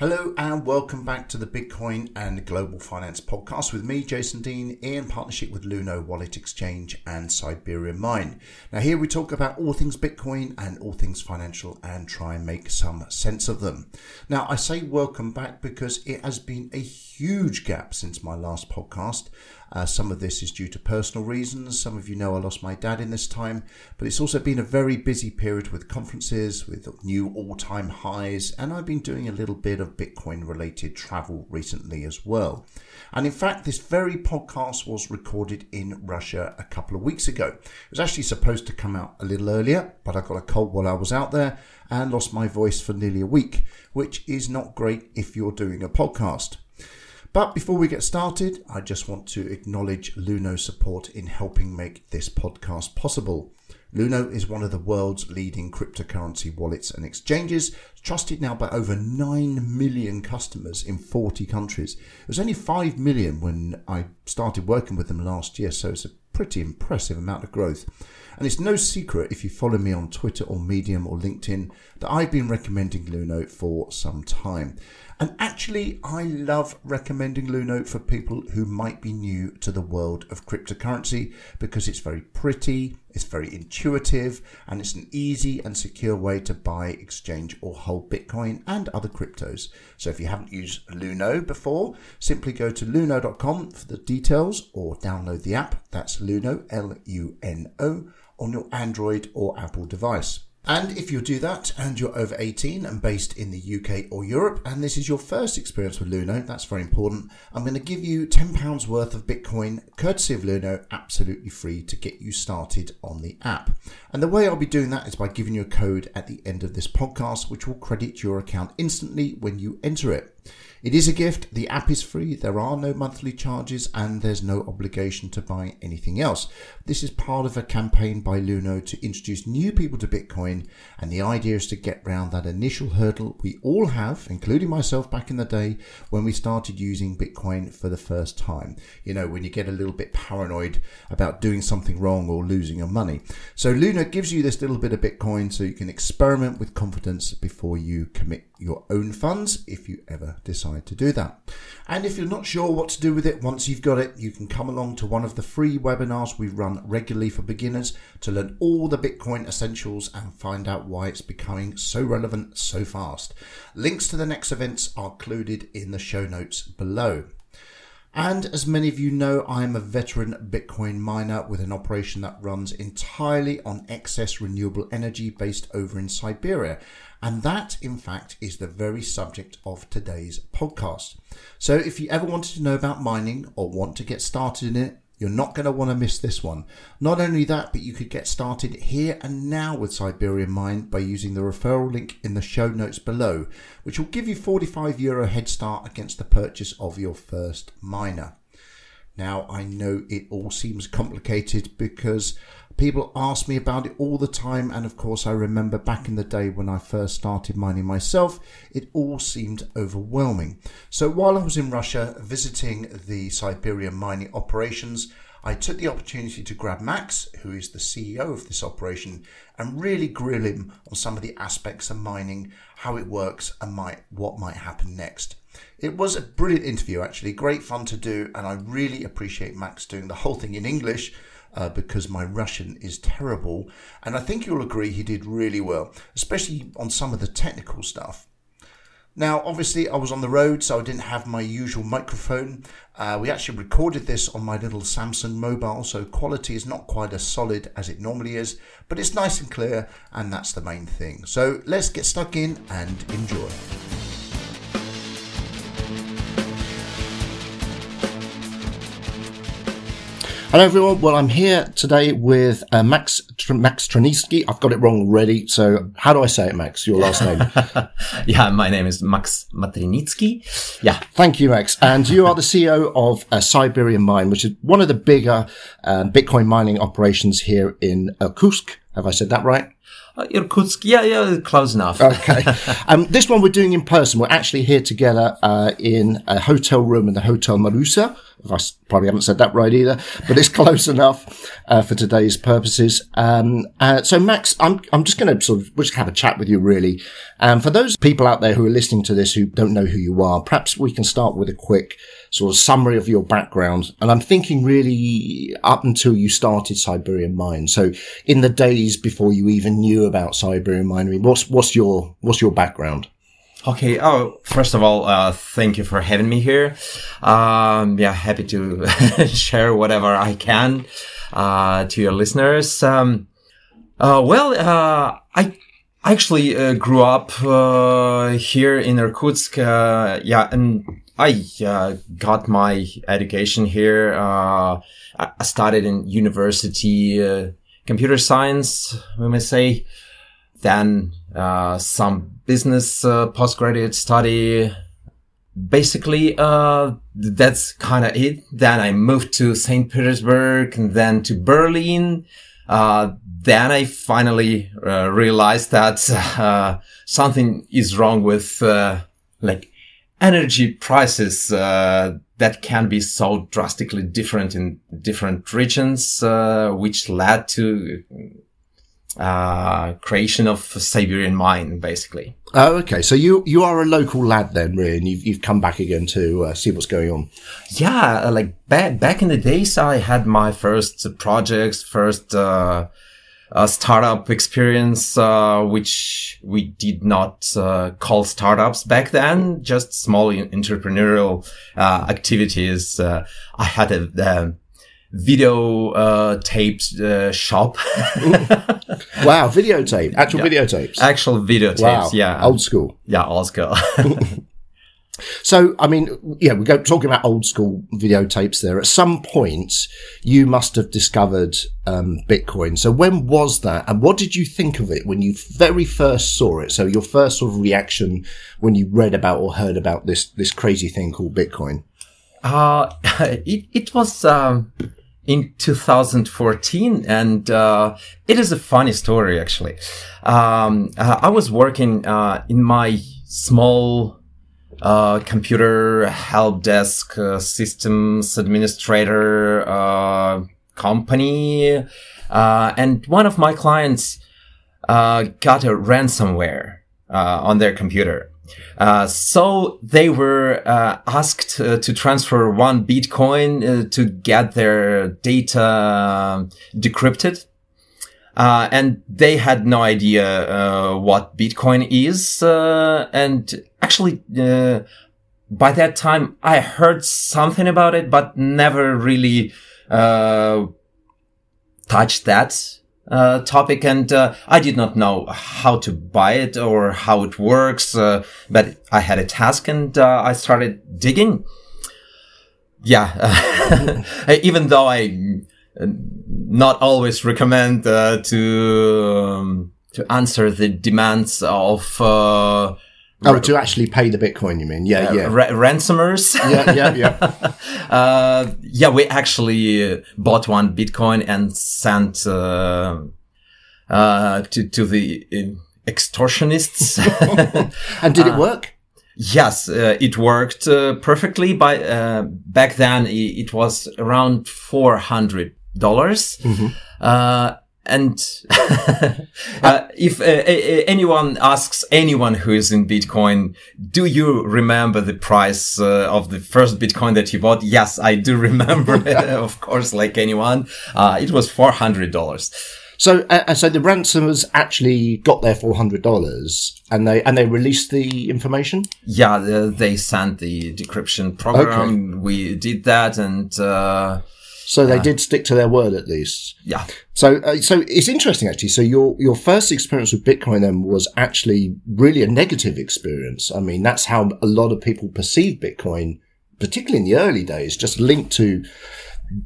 Hello and welcome back to the Bitcoin and Global Finance podcast with me, Jason Deane, in partnership with Luno Wallet Exchange and Siberian Mine. Now, here we talk about all things Bitcoin and all things financial and try and make some sense of them. Now, I say welcome back because it has been a huge gap since my last podcast. Uh, some of this is due to personal reasons. Some of you know I lost my dad in this time, but it's also been a very busy period with conferences, with new all time highs, and I've been doing a little bit of Bitcoin related travel recently as well. And in fact, this very podcast was recorded in Russia a couple of weeks ago. It was actually supposed to come out a little earlier, but I got a cold while I was out there and lost my voice for nearly a week, which is not great if you're doing a podcast. But before we get started, I just want to acknowledge Luno's support in helping make this podcast possible. Luno is one of the world's leading cryptocurrency wallets and exchanges, trusted now by over 9 million customers in 40 countries. It was only 5 million when I started working with them last year, so it's a pretty impressive amount of growth. And it's no secret if you follow me on Twitter or Medium or LinkedIn that I've been recommending Luno for some time. And actually, I love recommending Luno for people who might be new to the world of cryptocurrency because it's very pretty, it's very intuitive, and it's an easy and secure way to buy, exchange, or hold Bitcoin and other cryptos. So if you haven't used Luno before, simply go to luno.com for the details or download the app. That's Luno, L U N O, on your Android or Apple device. And if you do that and you're over 18 and based in the UK or Europe, and this is your first experience with Luno, that's very important, I'm going to give you £10 worth of Bitcoin courtesy of Luno, absolutely free to get you started on the app. And the way I'll be doing that is by giving you a code at the end of this podcast, which will credit your account instantly when you enter it. It is a gift. The app is free. There are no monthly charges and there's no obligation to buy anything else. This is part of a campaign by Luno to introduce new people to Bitcoin. And the idea is to get round that initial hurdle we all have, including myself back in the day when we started using Bitcoin for the first time. You know, when you get a little bit paranoid about doing something wrong or losing your money. So Luno gives you this little bit of Bitcoin so you can experiment with confidence before you commit your own funds if you ever decide to do that. And if you're not sure what to do with it once you've got it, you can come along to one of the free webinars we run regularly for beginners to learn all the Bitcoin essentials and find out why it's becoming so relevant so fast. Links to the next events are included in the show notes below. And as many of you know, I am a veteran Bitcoin miner with an operation that runs entirely on excess renewable energy based over in Siberia. And that, in fact, is the very subject of today's podcast. So if you ever wanted to know about mining or want to get started in it, you're not going to want to miss this one. Not only that, but you could get started here and now with Siberian Mine by using the referral link in the show notes below, which will give you 45 euro head start against the purchase of your first miner. Now, I know it all seems complicated because People ask me about it all the time, and of course, I remember back in the day when I first started mining myself, it all seemed overwhelming. So while I was in Russia visiting the Siberian mining operations, I took the opportunity to grab Max, who is the CEO of this operation, and really grill him on some of the aspects of mining, how it works, and what might happen next. It was a brilliant interview, actually, great fun to do, and I really appreciate Max doing the whole thing in English uh, because my Russian is terrible. And I think you'll agree he did really well, especially on some of the technical stuff. Now, obviously, I was on the road, so I didn't have my usual microphone. Uh, we actually recorded this on my little Samsung mobile, so quality is not quite as solid as it normally is, but it's nice and clear, and that's the main thing. So let's get stuck in and enjoy. Hello, everyone. Well, I'm here today with uh, Max Tr- Max Traniski. I've got it wrong already. So, how do I say it, Max? Your last name? yeah, my name is Max Matrinitsky. Yeah. Thank you, Max. And you are the CEO of uh, Siberian Mine, which is one of the bigger uh, Bitcoin mining operations here in Irkutsk, Have I said that right? Uh, Irkutsk, yeah, yeah, close enough. Okay. um, this one we're doing in person. We're actually here together uh, in a hotel room in the Hotel Marusa. I probably haven't said that right either, but it's close enough uh, for today's purposes. Um, uh, so, Max, I'm I'm just going to sort of we'll just have a chat with you, really. Um, for those people out there who are listening to this who don't know who you are, perhaps we can start with a quick sort of summary of your background. And I'm thinking really up until you started Siberian Mine. So, in the days before you even knew about Siberian Mine, I mean, what's what's your what's your background? Okay. Oh, first of all, uh, thank you for having me here. Um, yeah, happy to share whatever I can uh, to your listeners. Um, uh, well, uh, I actually uh, grew up uh, here in Irkutsk. Uh, yeah, and I got my education here. I studied in university computer science, we may say. Then some business uh, postgraduate study. Basically, uh, that's kind of it. Then I moved to St. Petersburg and then to Berlin. Uh, then I finally uh, realized that uh, something is wrong with uh, like energy prices that can be so drastically different in different regions, which led to uh, creation of Siberian mine, basically. Oh, okay. So you you are a local lad then, really, and you've you've come back again to uh, see what's going on. Yeah, uh, like back back in the days, I had my first projects, first uh, startup experience, uh, which we did not uh, call startups back then, just small entrepreneurial uh, activities. I had a video uh, taped uh, shop. wow, videotape, actual yeah. videotapes, actual videotapes. Wow. Yeah, old school. Yeah, old school. so, I mean, yeah, we go talking about old school videotapes. There, at some point, you must have discovered um, Bitcoin. So, when was that, and what did you think of it when you very first saw it? So, your first sort of reaction when you read about or heard about this this crazy thing called Bitcoin. Uh, it, it was, um, in 2014 and uh, it is a funny story actually um, uh, i was working uh, in my small uh, computer help desk uh, systems administrator uh, company and one of my clients got a ransomware on their computer uh, so they were uh, asked uh, to transfer one Bitcoin uh, to get their data um, decrypted. Uh, and they had no idea what Bitcoin is. and actually, by that time, I heard something about it, but never really touched that uh, topic and uh, I did not know how to buy it or how it works, uh, but I had a task and uh, I started digging. Yeah, even though I uh, not always recommend uh, to um, to answer the demands of Oh, to actually pay the Bitcoin, you mean? Yeah, uh, yeah. Ra- ransomers. yeah, yeah, yeah. uh, yeah, we actually bought one Bitcoin and sent uh, uh to to the uh, extortionists. and did it uh, work? Yes, it worked perfectly. By back then, it was around four hundred dollars. Mm-hmm and uh, if uh, anyone asks anyone who is in Bitcoin, do you remember the price uh, of the first Bitcoin that you bought? Yes, I do remember. of course, like anyone, uh, it was four hundred dollars. So, uh, so the ransomers actually got their four hundred dollars, and they and they released the information. Yeah, they sent the decryption program. Okay. We did that, and uh, so they did stick to their word at least. Yeah. So, uh, so it's interesting actually. So your your first experience with Bitcoin then was actually really a negative experience. I mean, that's how a lot of people perceive Bitcoin, particularly in the early days, just linked to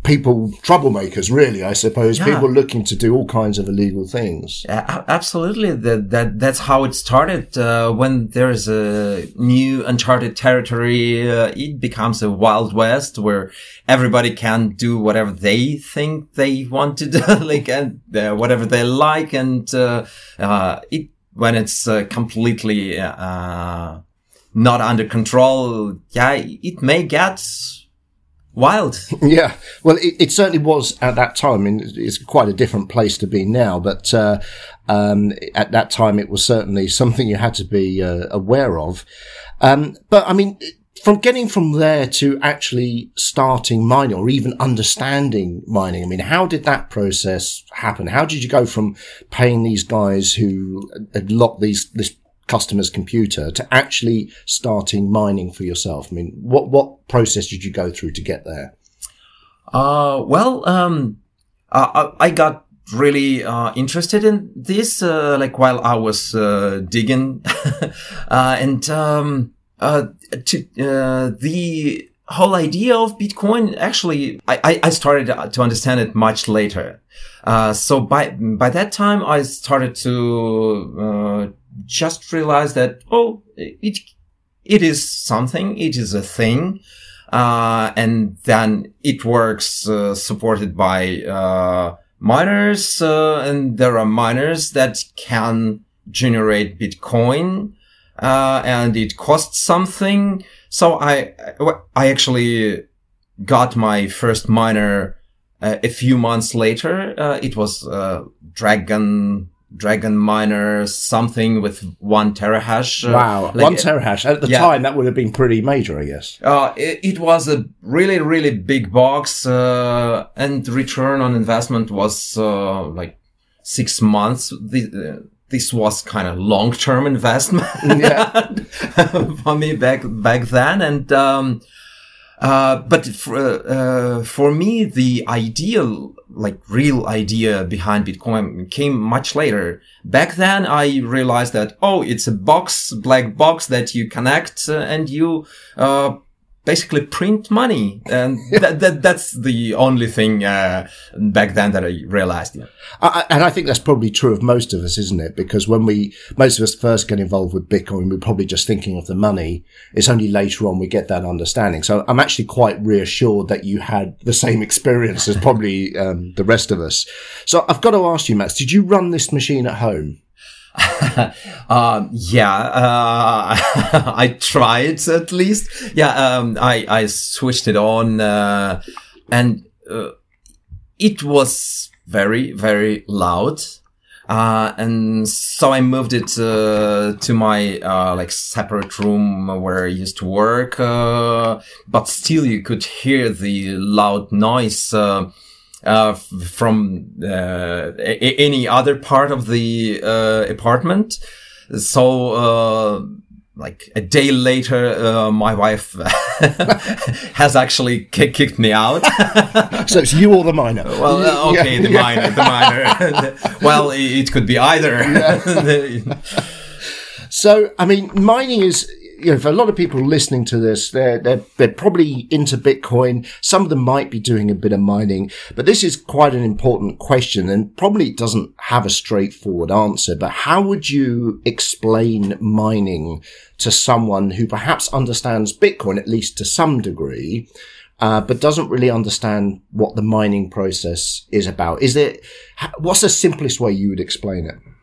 people troublemakers really i suppose Yeah. people looking to do all kinds of illegal things A- absolutely, that that that's how it started. Uh, when there's a new uncharted territory, uh, it becomes a wild west where everybody can do whatever they think they want to do, like and uh, whatever they like, and uh, uh, it when it's uh, completely uh, not under control, yeah, it may get wild. Yeah, well, it, it certainly was at that time. I mean, it's- quite a different place to be now, but uh, um, at that time, it was certainly something you had to be uh, aware of. Um, but I mean, from getting from there to actually starting mining or even understanding mining, I mean, how did that process happen? How did you go from paying these guys who had locked these this customer's computer to actually starting mining for yourself? I mean, what what process did you go through to get there? Uh, well, um, I, I got really uh, interested in this, uh, like while I was uh, digging, uh, and um, uh, to uh, the whole idea of Bitcoin. Actually, I, I- started to understand it much later. Uh, so by by that time, I started to uh, just realize that oh, it it is something, it is a thing. Uh, and then it works, uh, supported by, uh, miners, uh, and there are miners that can generate Bitcoin, uh, and it costs something. So I, I actually got my first miner, uh, a few months later. It was, uh, Dragon, Dragon miner, something with one terahash. uh, Wow, like- one terahash. At the yeah. time, that would have been pretty major, I guess. Uh, it, it was a really, really big box, uh, and return on investment was, uh, like six months. The, uh, this was kind of long-term investment Yeah. for me back, back then. And, um, uh, but for, uh, for me, the ideal, like real idea behind Bitcoin came much later. Back then, I realized that, oh, it's a box, black box that you connect uh, and you, uh, basically print money. And that, that, that's the only thing, uh, back then that I realized. Yeah. I, and I think that's probably true of most of us, isn't it? Because when we, most of us first get involved with Bitcoin, we're probably just thinking of the money. It's only later on we get that understanding. So I'm actually quite reassured that you had the same experience as probably um, the rest of us. So I've got to ask you, Max, did you run this machine at home? Um, yeah, uh, I tried at least. Yeah, um, I, I switched it on, uh, and, uh, it was very, very loud. Uh, and so I moved it, uh, to my, uh, like separate room where I used to work, but still you could hear the loud noise, uh, from uh, a- any other part of the uh, apartment. So, uh, like a day later, uh, my wife has actually ki- kicked me out. So it's you or the miner? well, uh, okay, the miner, the miner. well, it could be either. So, I mean, mining is, you know, for a lot of people listening to this, they're, they're, they're probably into Bitcoin. Some of them might be doing a bit of mining, but this is quite an important question and probably doesn't have a straightforward answer. But how would you explain mining to someone who perhaps understands Bitcoin, at least to some degree, uh, but doesn't really understand what the mining process is about? Is it, what's the simplest way you would explain it?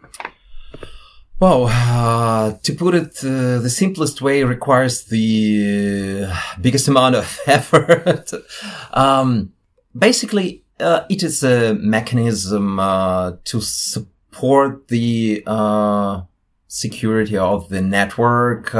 Well, uh, to put it uh, the simplest way requires the uh, biggest amount of effort. um, basically, uh, it is a mechanism uh, to support the uh, security of the network.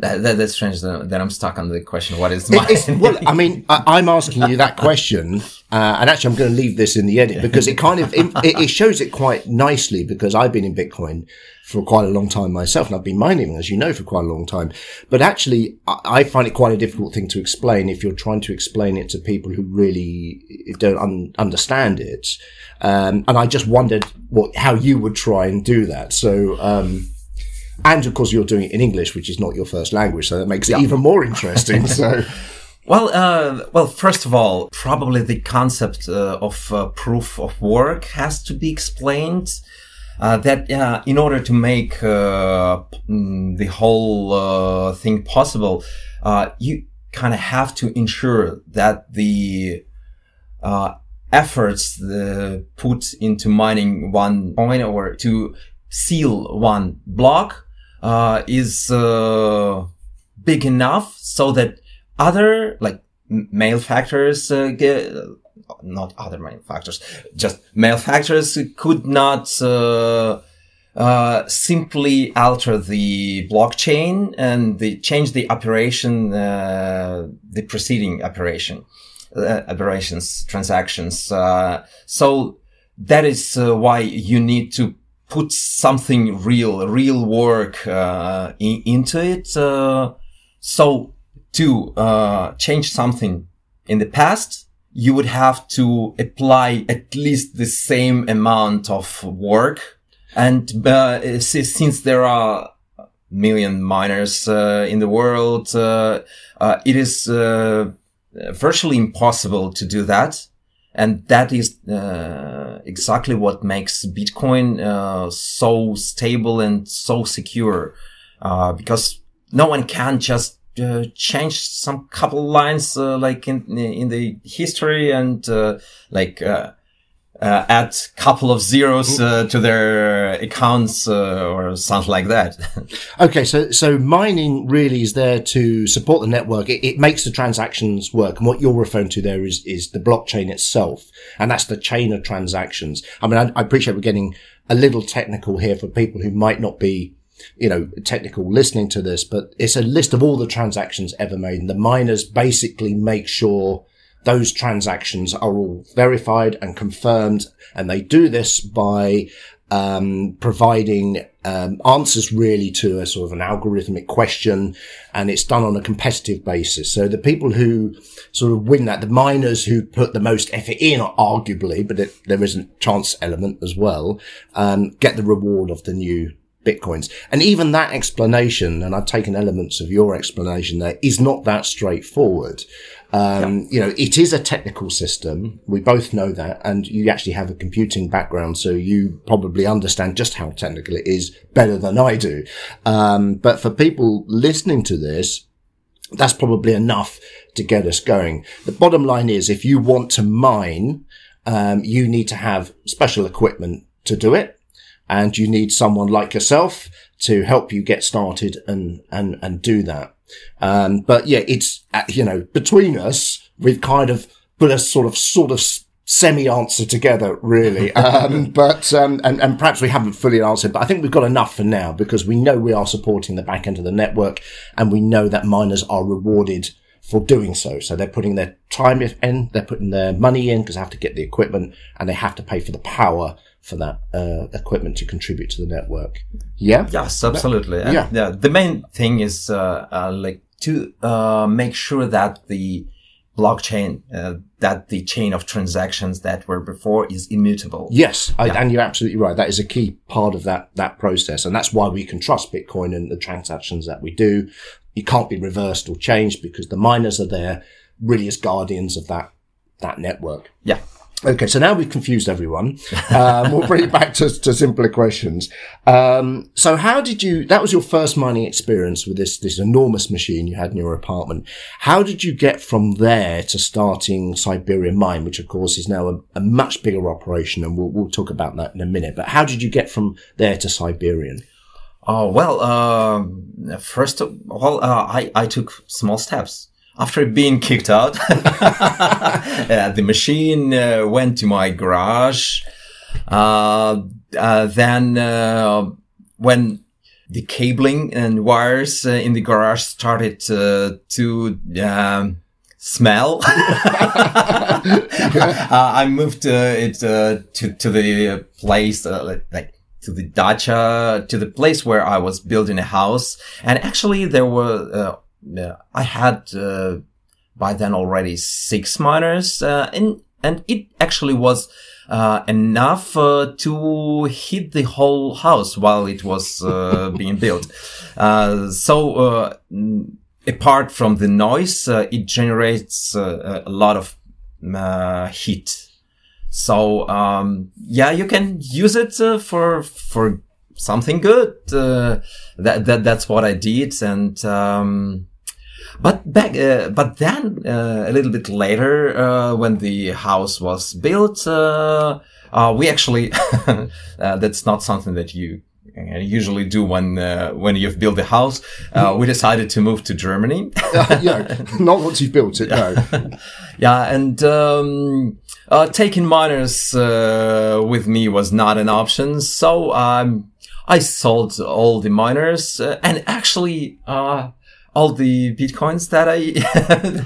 That, that, that's strange that, that I'm stuck on the question. What is my? Well, I mean, I, I'm asking you that question, uh, and actually, I'm going to leave this in the edit because it kind of it, it shows it quite nicely. Because I've been in Bitcoin for quite a long time myself, and I've been mining, as you know, for quite a long time. But actually, I, I find it quite a difficult thing to explain if you're trying to explain it to people who really don't un- understand it. Um, and I just wondered what how you would try and do that. So. Um, and of course, you're doing it in English, which is not your first language, so that makes it even more interesting. So, Well, uh, well, first of all, probably the concept uh, of uh, proof of work has to be explained. Uh, that uh, in order to make uh, mm, the whole thing possible, you kind of have to ensure that the efforts put into mining one coin or to seal one block is big enough so that other like malefactors uh, get not other malefactors just malefactors could not uh, uh, simply alter the blockchain and the change the operation uh, the preceding operation uh, operations transactions. Uh, so that is why you need to put something real real work in, into it so to uh, change something in the past, you would have to apply at least the same amount of work. And uh, since there are million miners uh, in the world, uh, uh, it is uh, virtually impossible to do that. And that is exactly what makes Bitcoin so stable and so secure, because no one can just uh, changed some couple lines uh, like in in the history and uh, like uh, uh, add couple of zeros uh, to their accounts or something like that. okay, so so mining really is there to support the network. It, it, makes the transactions work, and what you're referring to there is is the blockchain itself, and that's the chain of transactions. I mean, I, I appreciate we're getting a little technical here for people who might not be you know, technical listening to this, but it's a list of all the transactions ever made. And the miners basically make sure those transactions are all verified and confirmed. And they do this by um, providing um, answers really to a sort of an algorithmic question, and it's done on a competitive basis. So the people who sort of win that, the miners who put the most effort in, arguably, but it, there is a chance element as well, um, get the reward of the new bitcoins. And even that explanation, and I've taken elements of your explanation there, is not that straightforward. Um, yeah. you know, it is a technical system. We both know that. And you actually have a computing background. So you probably understand just how technical it is better than I do. Um, but for people listening to this, that's probably enough to get us going. The bottom line is if you want to mine, um, you need to have special equipment to do it and you need someone like yourself to help you get started and and and do that. Um, but yeah, it's uh, you know between us, we've kind of put a sort of sort of semi answer together, really. Um, but um, and and perhaps we haven't fully answered, but I think we've got enough for now because we know we are supporting the back end of the network, and we know that miners are rewarded for doing so. So they're putting their time in, they're putting their money in because they have to get the equipment and they have to pay for the power for that uh, equipment to contribute to the network. Yeah. Yes, absolutely. yeah. yeah. The main thing is uh, uh, like to uh, make sure that the blockchain, uh, that the chain of transactions that were before is immutable. Yes, I, and you're absolutely right. That is a key part of that that process, and that's why we can trust Bitcoin and the transactions that we do. You can't be reversed or changed because the miners are there really as guardians of that that network. Yeah. Okay, so now we've confused everyone. Um, we'll bring it back to, to simpler questions. Um, so how did you, that was your first mining experience with this, this enormous machine you had in your apartment. How did you get from there to starting Siberian Mine, which of course is now a, a much bigger operation and we'll, we'll talk about that in a minute. But how did you get from there to Siberian? Oh, well, uh, first of all, uh, I, I took small steps after being kicked out, uh, the machine uh, went to my garage. Uh, uh then uh, when the cabling and wires uh, in the garage started to um, smell, I moved it to to the place like to the dacha, to the place where I was building a house. And actually there were, I had uh, by then already six miners, uh, and and it actually was uh, enough uh, to hit the whole house while it was uh, being built. so apart from the noise, uh, it generates uh, a lot of uh, heat. So um, yeah, you can use it uh, for for something good. Uh, that that that's what I did, and um, but back uh, but then a little bit later, when the house was built, we actually that's not something that you usually do when uh, when you've built a house. Uh, we decided to move to Germany. uh, yeah, not once you've built it. No. yeah, and um, uh, taking miners uh, with me was not an option, so um, I sold all the miners uh, and actually all the bitcoins that I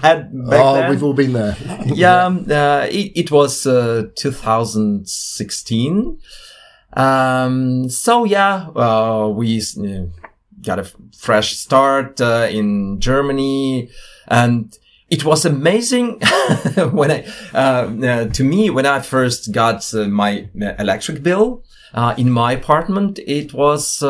had back oh, then. we've all been there. yeah, um, it, it, was 2016. Um, so yeah, uh, we uh, got a fresh start uh, in Germany, and it was amazing when I, uh, uh, to me, when I first got uh, my electric bill in my apartment, it was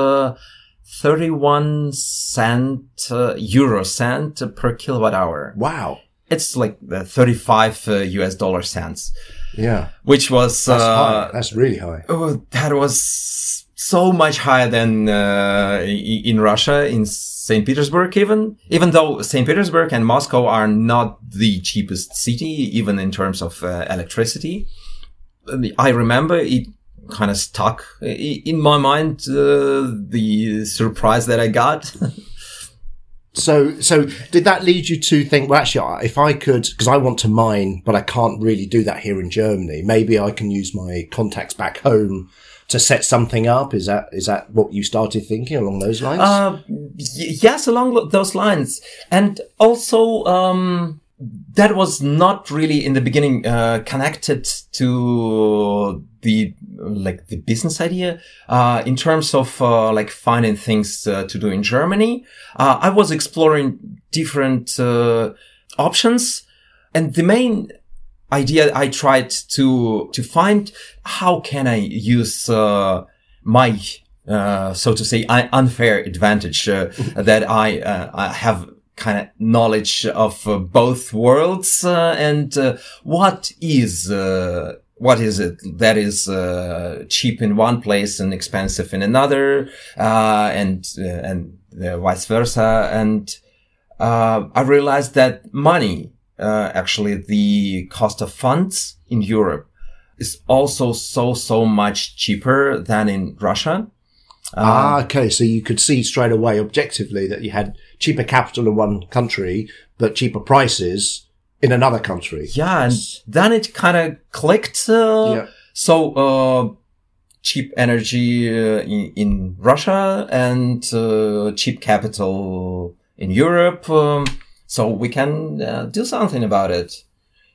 31 cent euro cent per kilowatt hour. Wow. It's like 35 US dollar cents. Yeah. Which was, That's uh, high. That's really high. Oh, that was so much higher than, uh, in Russia, in St. Petersburg even. Even though St. Petersburg and Moscow are not the cheapest city, even in terms of uh, electricity. I remember it kind of stuck in my mind, uh, the surprise that I got. So, so did that lead you to think, well, actually, if I could, because I want to mine, but I can't really do that here in Germany. Maybe I can use my contacts back home to set something up. Is that is that what you started thinking along those lines? Uh, y- yes, along those lines, and also um, that was not really in the beginning uh, connected to the like the business idea uh, in terms of uh, like finding things uh, to do in Germany. Uh, I was exploring different uh, options, and the main idea I tried to to find how can I use uh, my so to say unfair advantage that I I have kind of knowledge of uh, both worlds uh, and uh, what is what is it that is uh, cheap in one place and expensive in another, uh, and uh, and vice versa. And I realized that money, actually, the cost of funds in Europe is also so so much cheaper than in Russia. ah, okay. So you could see straight away, objectively, that you had cheaper capital in one country, but cheaper prices in another country. Yeah, and then it kind of clicked. Uh, yeah. So, uh, cheap energy uh, in, in, Russia and uh, cheap capital in Europe. Um, so we can uh, do something about it.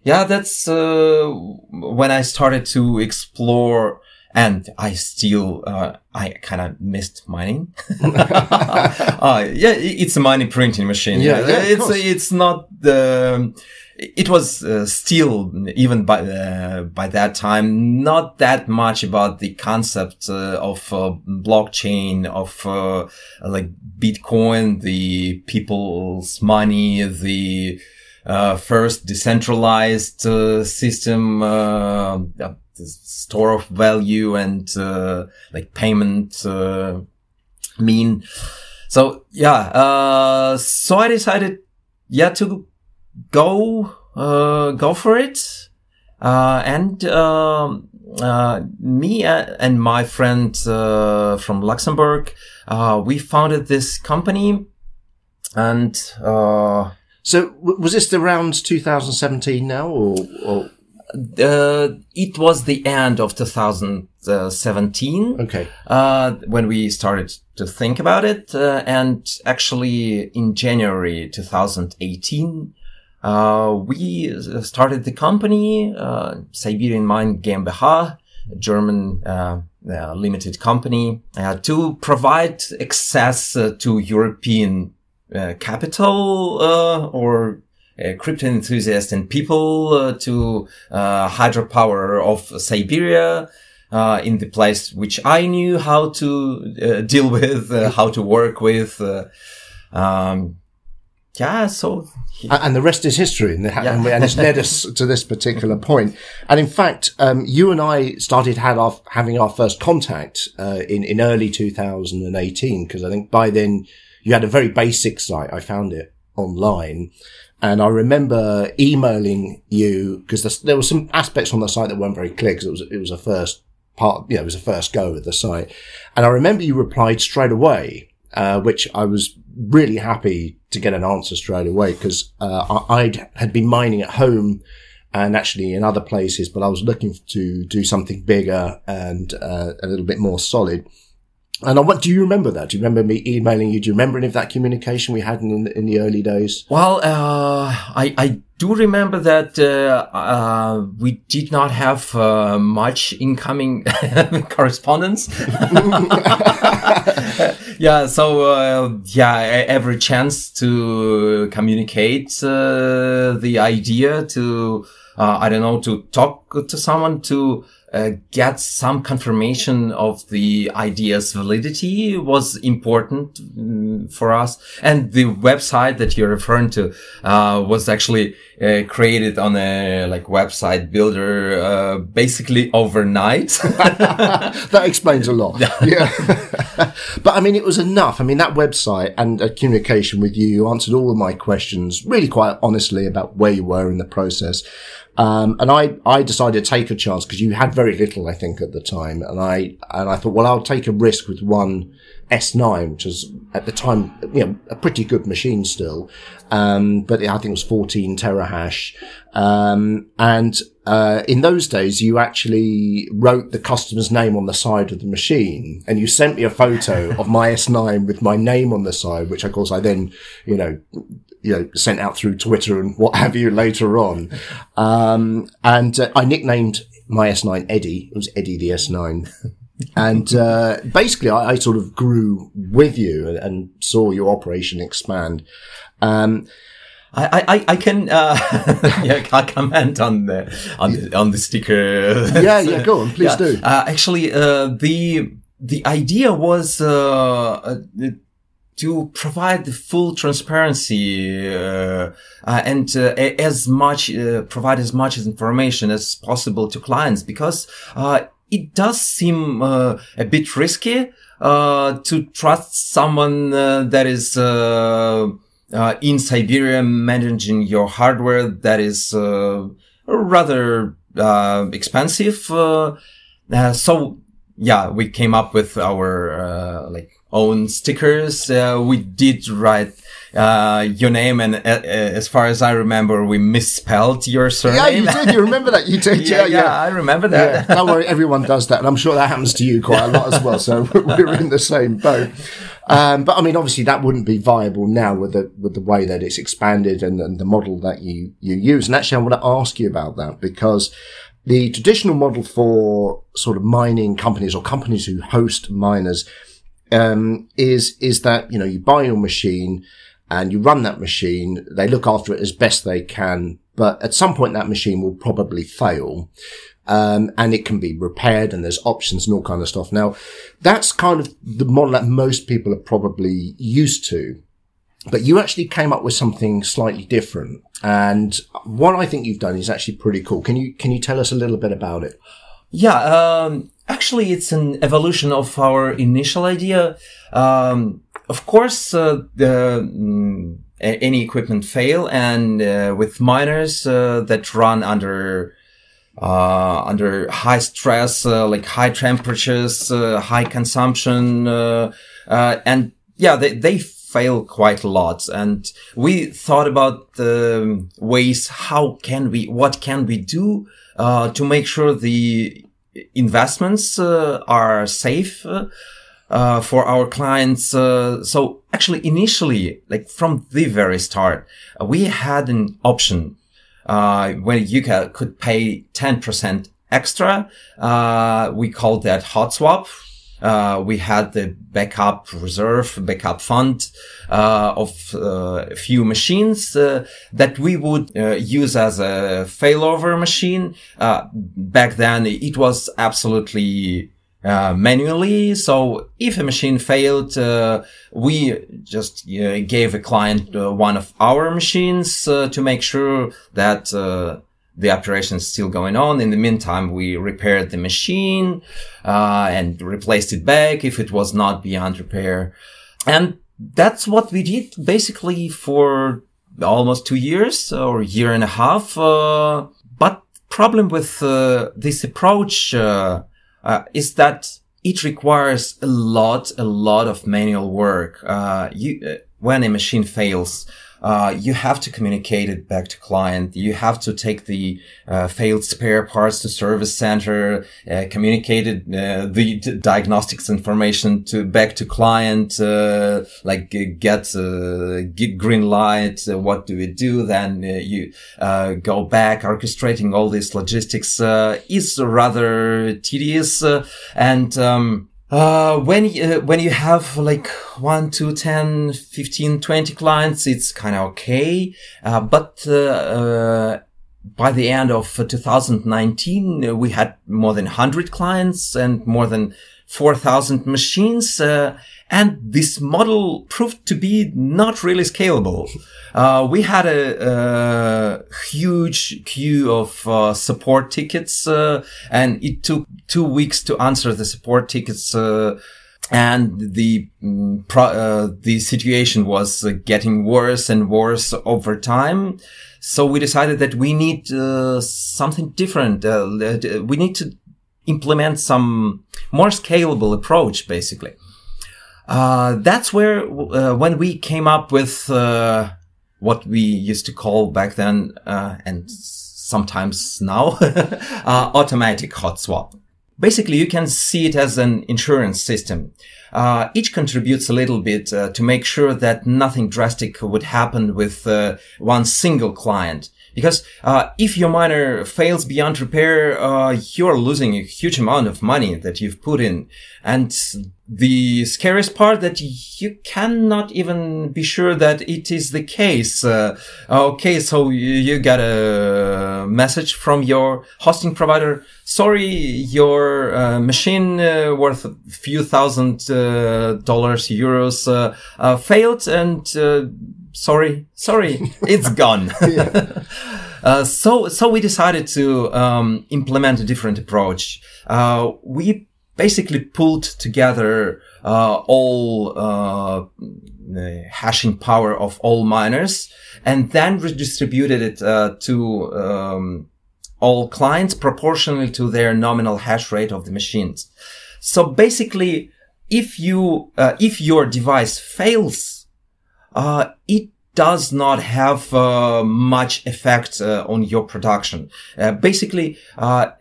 Yeah, that's uh, when I started to explore and I still, uh, I kind of missed mining. uh, yeah, it's a money printing machine. Yeah, yeah it's, it's not the, it was uh, still even by uh, by that time not that much about the concept uh, of uh, blockchain of uh, like bitcoin the people's money the uh, first decentralized system store of value and like payment mean so yeah so i decided yeah to go uh, go for it. Uh, and um, uh, me and my friend uh, from Luxembourg, uh, we founded this company, and uh, so was this around 2017 now, or? or? It was the end of 2017. Okay. when we started to think about it, and actually in January 2018, uh, we started the company, uh, Siberian Mine GmbH, a German uh, uh limited company, uh, to provide access uh, to European capital or crypto enthusiasts and people to hydropower of Siberia. in the place which I knew how to deal with, how to work with, um, yeah, so and the rest is history, and, yeah. and it's led us to this particular point. And in fact, um, you and I started had our, having our first contact uh, in in early 2018 because I think by then you had a very basic site. I found it online. And I remember emailing you because there were some aspects on the site that weren't very clear because it was, it was a first part, you know, it was a first go of the site. And I remember you replied straight away, uh, which I was really happy to get an answer straight away because, uh, I had been mining at home and actually in other places, but I was looking to do something bigger and, uh, a little bit more solid. And I, what do you remember that? Do you remember me emailing you? Do you remember any of that communication we had in in the early days? Well, uh, I I do remember that uh, uh, we did not have uh, much incoming correspondence. yeah, so uh, yeah, every chance to communicate uh, the idea to I don't know to talk to someone to uh, get some confirmation of the idea's validity was important um, for us. And the website that you're referring to uh, was actually uh, created on a like website builder uh, basically overnight. that explains a lot. yeah. but I mean, it was enough. I mean, that website and a communication with you, you answered all of my questions really quite honestly about where you were in the process. Um, and I, I decided to take a chance because you had very little, I think, at the time. And I, and I thought, well, I'll take a risk with one S9, which was at the time, you know, a pretty good machine still. Um, but I think it was 14 terahash. Um, and, uh, in those days, you actually wrote the customer's name on the side of the machine and you sent me a photo of my S9 with my name on the side, which of course I then, you know, you know, sent out through Twitter and what have you later on. Um, and uh, I nicknamed my S9 Eddie. It was Eddie the S9. and uh, basically, I, I, sort of grew with you and, and saw your operation expand. Um, I, I, I can uh, yeah comment on the on the, on the sticker. yeah, yeah, go on, please yeah. do. Uh, actually, uh, the the idea was uh, uh to provide the full transparency uh, uh, and uh, as much uh, provide as much information as possible to clients because uh, it does seem uh, a bit risky uh, to trust someone uh, that is uh, in Siberia managing your hardware that is rather expensive. so yeah, we came up with our like own stickers. Uh, we did write uh, your name, and uh, uh, as far as I remember, we misspelled your surname. Yeah, you did. You remember that? You did. yeah, yeah, yeah, I remember that. Yeah. Don't worry, everyone does that, and I'm sure that happens to you quite a lot as well. So we're in the same boat. Um, but I mean, obviously, that wouldn't be viable now with the with the way that it's expanded and, and the model that you you use. And actually, I want to ask you about that because the traditional model for sort of mining companies or companies who host miners um, is is that you know you buy your machine and you run that machine. They look after it as best they can, but at some point that machine will probably fail. Um, and it can be repaired and there's options and all kind of stuff. Now, that's kind of the model that most people are probably used to. But you actually came up with something slightly different. And what I think you've done is actually pretty cool. Can you, can you tell us a little bit about it? Yeah. Um, actually it's an evolution of our initial idea. Um, of course, uh, the, mm, any equipment fail and uh, with miners uh, that run under uh, under high stress, uh, like high temperatures, uh, high consumption, and yeah, they, they fail quite a lot. And we thought about the ways how can we, what can we do to make sure the investments uh, are safe uh, for our clients. Uh, so actually, initially, like from the very start, we had an option where you could pay 10% extra. we called that hot swap. Uh, we had the backup reserve, backup fund uh, of uh, a few machines uh, that we would uh, use as a failover machine. Uh, back then, it was absolutely uh, manually. So if a machine failed, uh, we just uh, gave a client uh, one of our machines uh, to make sure that uh, the operation is still going on. In the meantime, we repaired the machine and replaced it back if it was not beyond repair. And that's what we did basically for almost two years or year and a half. but problem with this approach uh, is that it requires a lot, a lot of manual work. Uh, you, uh, when a machine fails, uh, you have to communicate it back to client. You have to take the uh, failed spare parts to service center, uh, communicate it, uh, the diagnostics information to back to client, uh, like get, uh, get green light. what do we do? Then you go back orchestrating all this logistics is rather tedious and um, uh, when, uh, when you have like 1 to 10, 15, 20 clients, it's kind of okay. Uh, but, uh, uh, by the end of 2019, uh, we had more than 100 clients and more than 4,000 machines. And this model proved to be not really scalable. Uh, we had a, a, huge queue of uh, support tickets, uh, and it took two weeks to answer the support tickets. Uh, and the mm, pro, uh, the situation was uh, getting worse and worse over time. So we decided that we need something different. we need to implement some more scalable approach, basically. That's where when we came up with what we used to call back then, uh, and sometimes now, uh, automatic hot swap. Basically, you can see it as an insurance system. Uh, each contributes a little bit uh, to make sure that nothing drastic would happen with uh, one single client. Because uh, if your miner fails beyond repair, uh, you're losing a huge amount of money that you've put in. And the scariest part that you cannot even be sure that it is the case. Uh, okay, so you got a message from your hosting provider. Sorry, your uh, machine uh, worth a few thousand uh, dollars, euros uh, failed and sorry, sorry, it's gone. uh, so, so we decided to um, implement a different approach. Uh, we basically pulled together uh, all uh, hashing power of all miners and then redistributed it uh, to um, all clients proportionally to their nominal hash rate of the machines. So basically, if you uh, if your device fails uh, it does not have uh, much effect uh, on your production. Uh, basically, uh,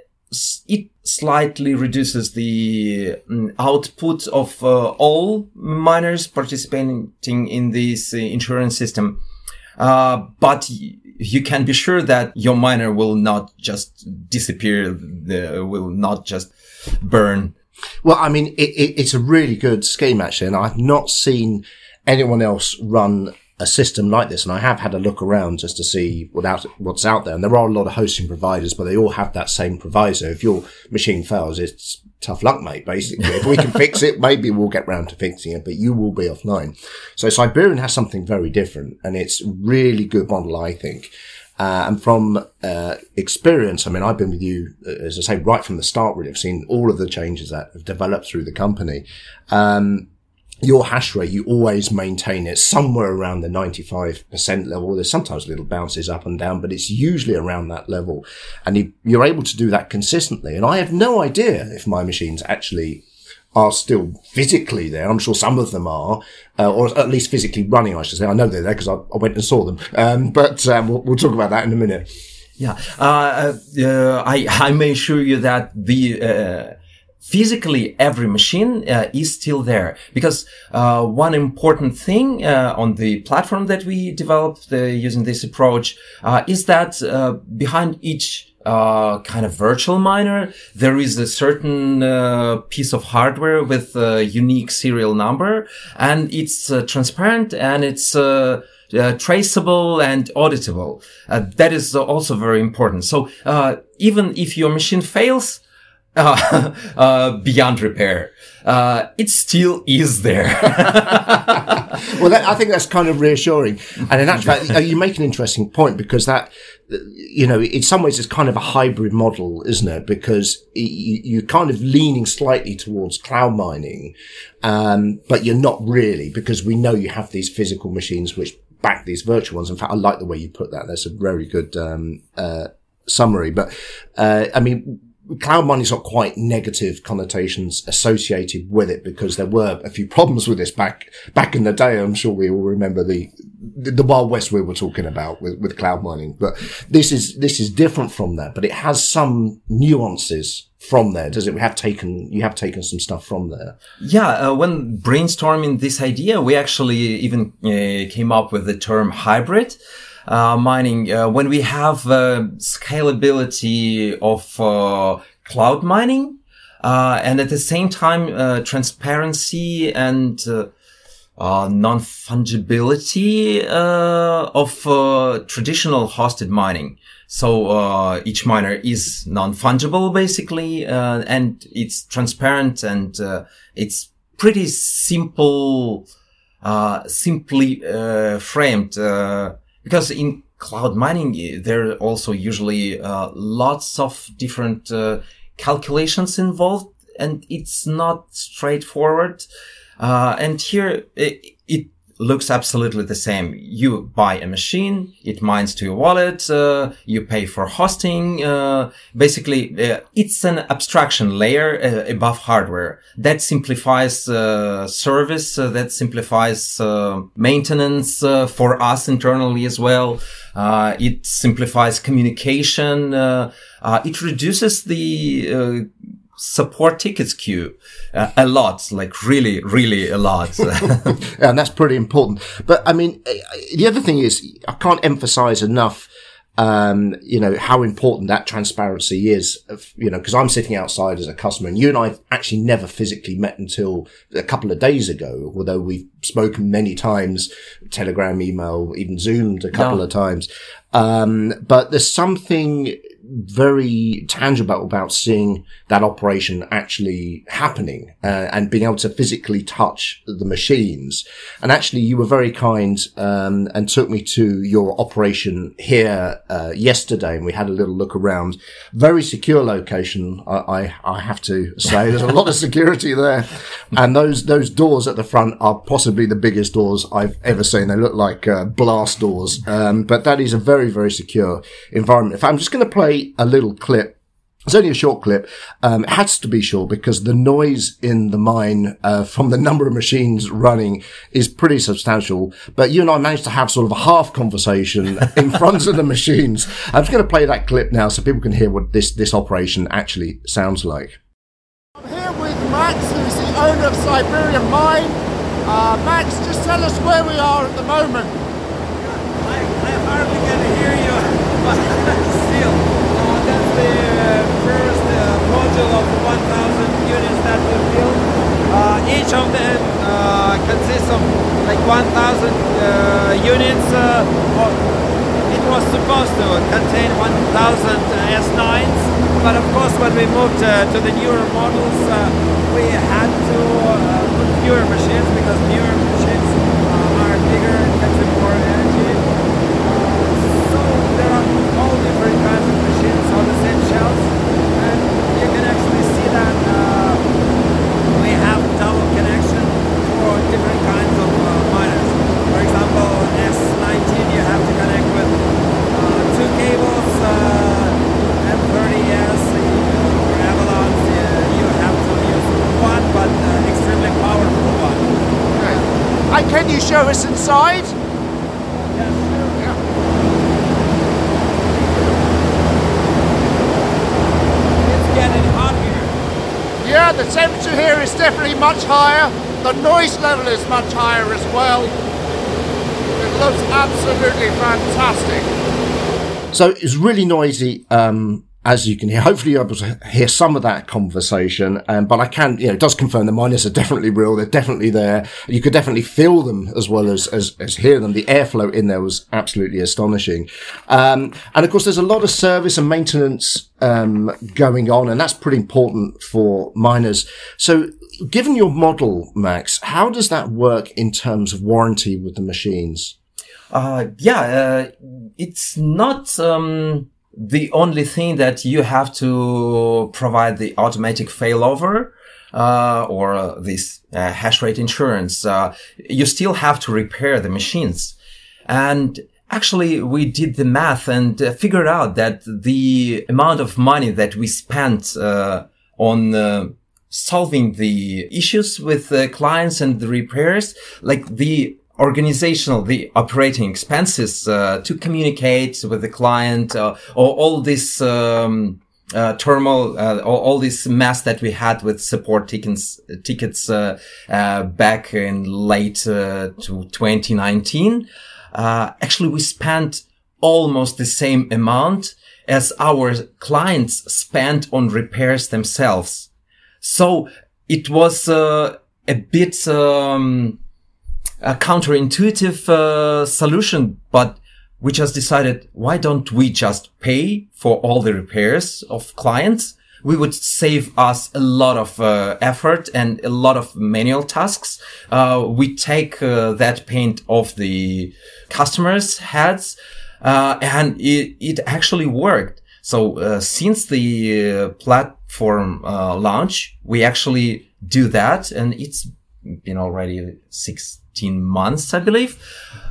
it slightly reduces the um, output of uh, all miners participating in this insurance system. but you can be sure that your miner will not just disappear, will not just burn. Well, I mean, it, it, it's a really good scheme actually, and I've not seen anyone else run a system like this, and I have had a look around just to see what what's out there. And there are a lot of hosting providers, but they all have that same proviso. If your machine fails, it's tough luck, mate. Basically, if we can fix it, maybe we'll get round to fixing it, but you will be offline. So Siberian has something very different, and it's really good model, I think. Uh, and from uh, experience, I mean, I've been with you, uh, as I say, right from the start. Really, I've seen all of the changes that have developed through the company. Um, your hash rate, you always maintain it somewhere around the 95% level. There's sometimes little bounces up and down, but it's usually around that level. And you, are able to do that consistently. And I have no idea if my machines actually are still physically there. I'm sure some of them are, uh, or at least physically running, I should say. I know they're there because I, I, went and saw them. Um, but um, we'll, we'll, talk about that in a minute. Yeah, uh, uh, I, I may assure you that the uh, physically every machine uh, is still there. Because uh, one important thing uh, on the platform that we developed uh, using this approach uh, is that uh, behind each kind of virtual miner there is a certain piece of hardware with a unique serial number and it's transparent and it's traceable and auditable. That is also very important. So even if your machine fails uh, uh, beyond repair. Uh, it still is there. well, that, I think that's kind of reassuring. And in actual fact, you make an interesting point because that, you know, in some ways it's kind of a hybrid model, isn't it? Because you, are kind of leaning slightly towards cloud mining, um, but you're not really because we know you have these physical machines which back these virtual ones. In fact, I like the way you put that. That's a very good, um, uh, summary. But, uh, I mean, cloud mining's got quite negative connotations associated with it because there were a few problems with this back back in the day. I'm sure we all remember the the Wild West we were talking about with, with cloud mining. But this is this is different from that, but it has some nuances from there. Does it? We have taken you have taken some stuff from there. Yeah, uh, when brainstorming this idea, we actually even uh, came up with the term hybrid Uh, mining, uh, when we have uh, scalability of uh, cloud mining, uh, and at the same time uh, transparency and uh, uh, non-fungibility of traditional hosted mining. So each miner is non-fungible basically, and it's transparent and it's pretty simple, simply framed because in cloud mining, there are also usually uh, lots of different uh, calculations involved and it's not straightforward. Uh, and here it, it, looks absolutely the same. You buy a machine, it mines to your wallet, uh, you pay for hosting. Uh, basically, uh, it's an abstraction layer uh, above hardware that simplifies uh, service, uh, that simplifies maintenance for us internally as well. it simplifies communication. it reduces the support tickets queue uh, a lot, like really, really a lot. and that's pretty important. But I mean, eh, the other thing is, I can't emphasize enough. Um, you know, how important that transparency is, of, you know, because I'm sitting outside as a customer and you and I actually never physically met until a couple of days ago, although we've spoken many times, telegram, email, even zoomed a couple no. of times. Um, but there's something very tangible about seeing that operation actually happening uh, and being able to physically touch the machines. And actually, you were very kind um, and took me to your operation here uh, yesterday, and we had a little look around. Very secure location, I, I, I have to say. There's a lot of security there, and those those doors at the front are possibly the biggest doors I've ever seen. They look like uh, blast doors, um, but that is a very very secure environment. If I'm just going to play a little clip it's only a short clip. Um, it has to be short because the noise in the mine uh, from the number of machines running is pretty substantial. But you and I managed to have sort of a half conversation in front of the machines. I'm just going to play that clip now so people can hear what this this operation actually sounds like. I'm here with Max, who's the owner of Siberian Mine. Uh, Max, just tell us where we are at the moment. I, I hardly can hear you, still that's the first uh, module of 1,000 units that we built. Uh, each of them uh, consists of like 1,000 uh, units. Uh, it was supposed to contain 1,000 S9s, uh, but of course when we moved to the newer models, we had to put fewer machines because newer machines are bigger and consume more energy. so there are all different kinds of machines on the same shelves and you can actually see that uh, we have double connection for different kinds of uh, miners. For example, S19 you have to connect with uh, two cables, uh, M30S or Avalon you have to use one but uh, extremely powerful one. Okay. And can you show us inside? Yes. Yeah, the temperature here is definitely much higher. The noise level is much higher as well. It looks absolutely fantastic. So it's really noisy um, as you can hear, hopefully you're able to hear some of that conversation. Um, but I can, you know, it does confirm the miners are definitely real. They're definitely there. You could definitely feel them as well as, as, as hear them. The airflow in there was absolutely astonishing. Um, and of course, there's a lot of service and maintenance, um, going on. And that's pretty important for miners. So given your model, Max, how does that work in terms of warranty with the machines? Uh, yeah, uh, it's not, um, the only thing that you have to provide the automatic failover uh, or uh, this uh, hash rate insurance. Uh, you still have to repair the machines. And actually, we did the math and figured out that the amount of money that we spent uh, on solving the issues with the clients and the repairs, like the organizational, the operating expenses uh, to communicate with the client, uh, or all this um, uh, turmoil, uh, all, all, this mess that we had with support tickets, tickets uh, uh, back in late to 2019. actually, we spent almost the same amount as our clients spent on repairs themselves. So it was a bit. Um, a counterintuitive uh, solution, but we just decided, why don't we just pay for all the repairs of clients? We would save us a lot of uh, effort and a lot of manual tasks. Uh, we take uh, that paint off the customers' heads, uh, and it, it actually worked. So uh, since the platform launch, we actually do that, and it's been already 16 months, I believe.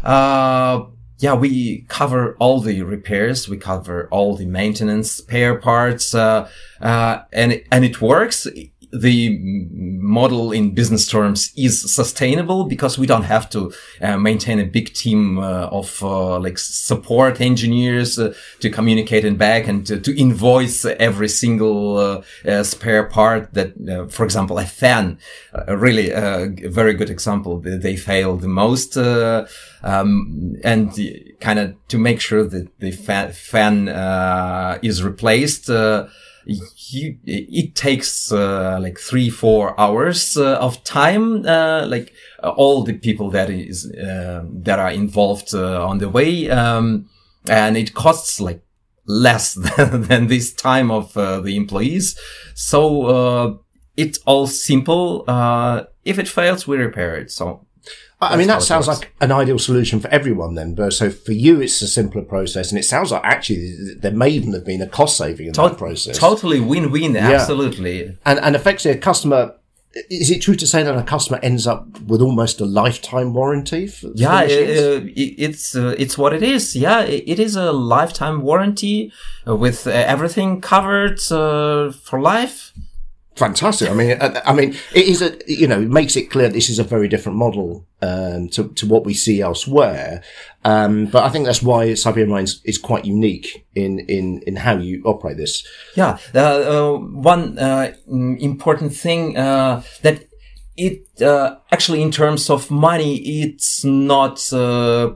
Uh, yeah, we cover all the repairs. We cover all the maintenance, spare parts, uh, uh, and, and it works the model in business terms is sustainable because we don't have to uh, maintain a big team uh, of uh, like support engineers uh, to communicate and back and to, to invoice every single uh, uh, spare part that for example a fan really a very good example they fail the most um, and kind of to make sure that the fa- fan is replaced you, it takes uh, like three, four hours uh, of time. Uh, like uh, all the people that is uh, that are involved uh, on the way, um, and it costs like less than, than this time of the employees. So it's all simple. if it fails, we repair it. So I mean, that sounds like an ideal solution for everyone then. But so for you, it's a simpler process. And it sounds like actually there may even have been a cost saving in to- that process. Totally win win. Yeah. Absolutely. And, and effectively, a customer, is it true to say that a customer ends up with almost a lifetime warranty? For, yeah, uh, it's uh, it's what it is. Yeah, it is a lifetime warranty with uh, everything covered uh, for life fantastic. I mean, uh, I mean, it is a you know it makes it clear this is a very different model um, to to what we see elsewhere. Um, but I think that's why Siberian Mines is quite unique in in in how you operate this. Yeah, uh, uh, one uh, important thing uh, that. It uh, actually, in terms of money, it's not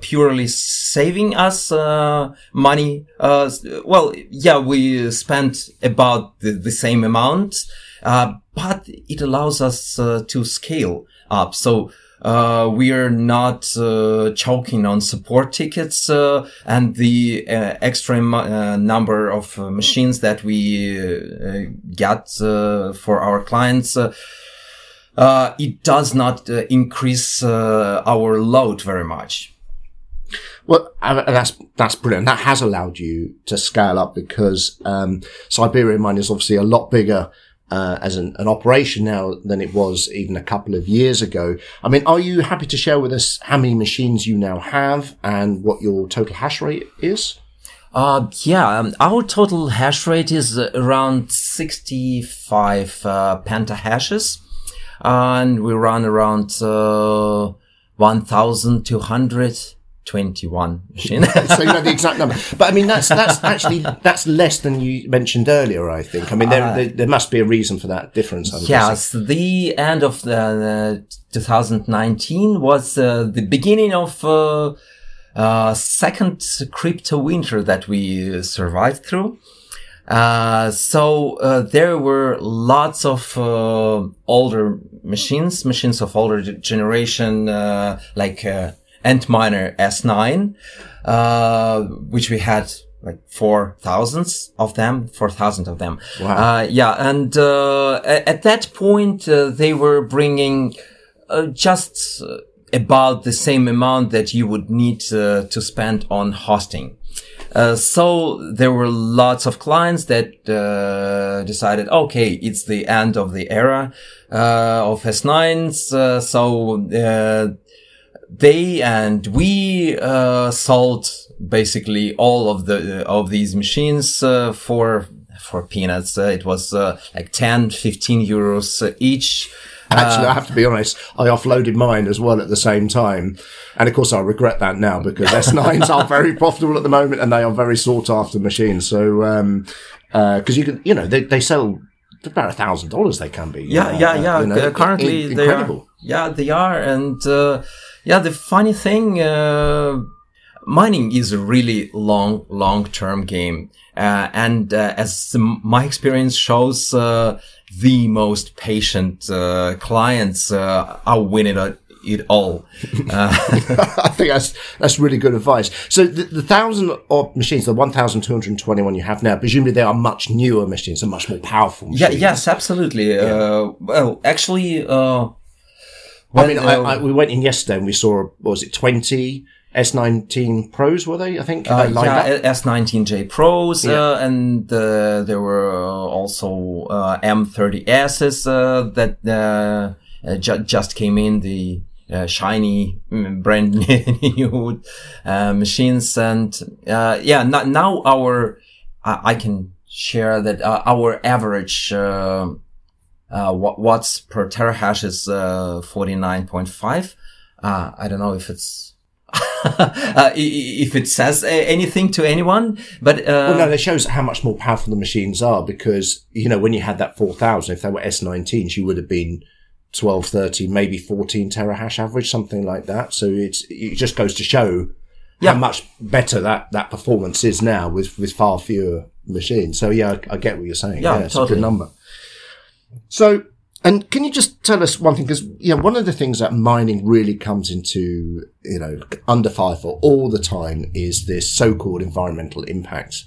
purely saving us money. well, yeah, we spent about the, the same amount, uh, but it allows us uh, to scale up. So uh, we are not uh, choking on support tickets uh, and the uh, extra number of machines that we get for our clients. it does not increase our load very much. Well, that's that's brilliant. That has allowed you to scale up because um, Siberian Mine is obviously a lot bigger uh, as an, an, operation now than it was even a couple of years ago. I mean, are you happy to share with us how many machines you now have and what your total hash rate is? Uh, yeah, um, our total hash rate is around 65 uh, petahashes. and we run around uh, 1,200 21 machine. so you know the exact number. But I mean, that's, that's actually, that's less than you mentioned earlier, I think. I mean, there, uh, there, there, must be a reason for that difference. I'm yes. Guessing. The end of the, 2019 was uh, the beginning of, uh, uh, second crypto winter that we survived through. Uh, so uh, there were lots of uh, older machines, machines of older generation, uh, like uh, Antminer S9, uh, which we had like four thousands of them, four thousand of them. Wow. Uh, yeah, and uh, at that point uh, they were bringing uh, just uh, about the same amount that you would need uh, to spend on hosting. Uh, so there were lots of clients that uh, decided, okay, it's the end of the era uh, of S9s. Uh, so uh, they and we uh, sold basically all of the of these machines uh, for for peanuts. Uh, it was uh, like 10, 15 euros each. Actually, Uh, I have to be honest. I offloaded mine as well at the same time, and of course, I regret that now because S9s are very profitable at the moment, and they are very sought after machines. So, because you can, you know, they they sell about a thousand dollars. They can be. yeah, uh, yeah, yeah. you know, Uh, currently, in- they are. incredible. Yeah, they are, and uh, yeah, the funny thing, uh, mining is a really long, long-term game, uh, and uh, as my experience shows, uh, the most patient uh, clients uh, are winning it, it all. Uh, I think that's that's really good advice. So the, the thousand odd machines, the one thousand two hundred twenty one you have now, presumably they are much newer machines and much more powerful. yeah, yes, absolutely. Uh, well, actually, uh, I mean, I, uh, I, we went in yesterday and we saw, what was it, 20 S19 Pros, were they? I think. Uh, up? yeah, S19J Pros, Yeah. uh, and uh, there were uh, also uh, M30Ss uh, that uh, uh, ju- just came in, the uh, shiny, mm, brand new uh, machines. And uh, yeah, no- now our, I I can share that uh, our average uh, uh, wa- watts per terahash is uh, 49.5. Uh, I don't know if it's uh, if it says anything to anyone, but uh, Well, no, that shows how much more powerful the machines are because, you know, when you had that 4000, if they were S19s, you would have been 12, 13, maybe 14 terahash average, something like that. So it's, it just goes to show Yeah. how much better that, that performance is now with, with far fewer machines. So yeah, I, I get what you're saying. Yeah, it's a good number. So, and can you just tell us one thing? Because, you know, one of the things that mining really comes into, you know, under fire for all the time is this so-called environmental impact.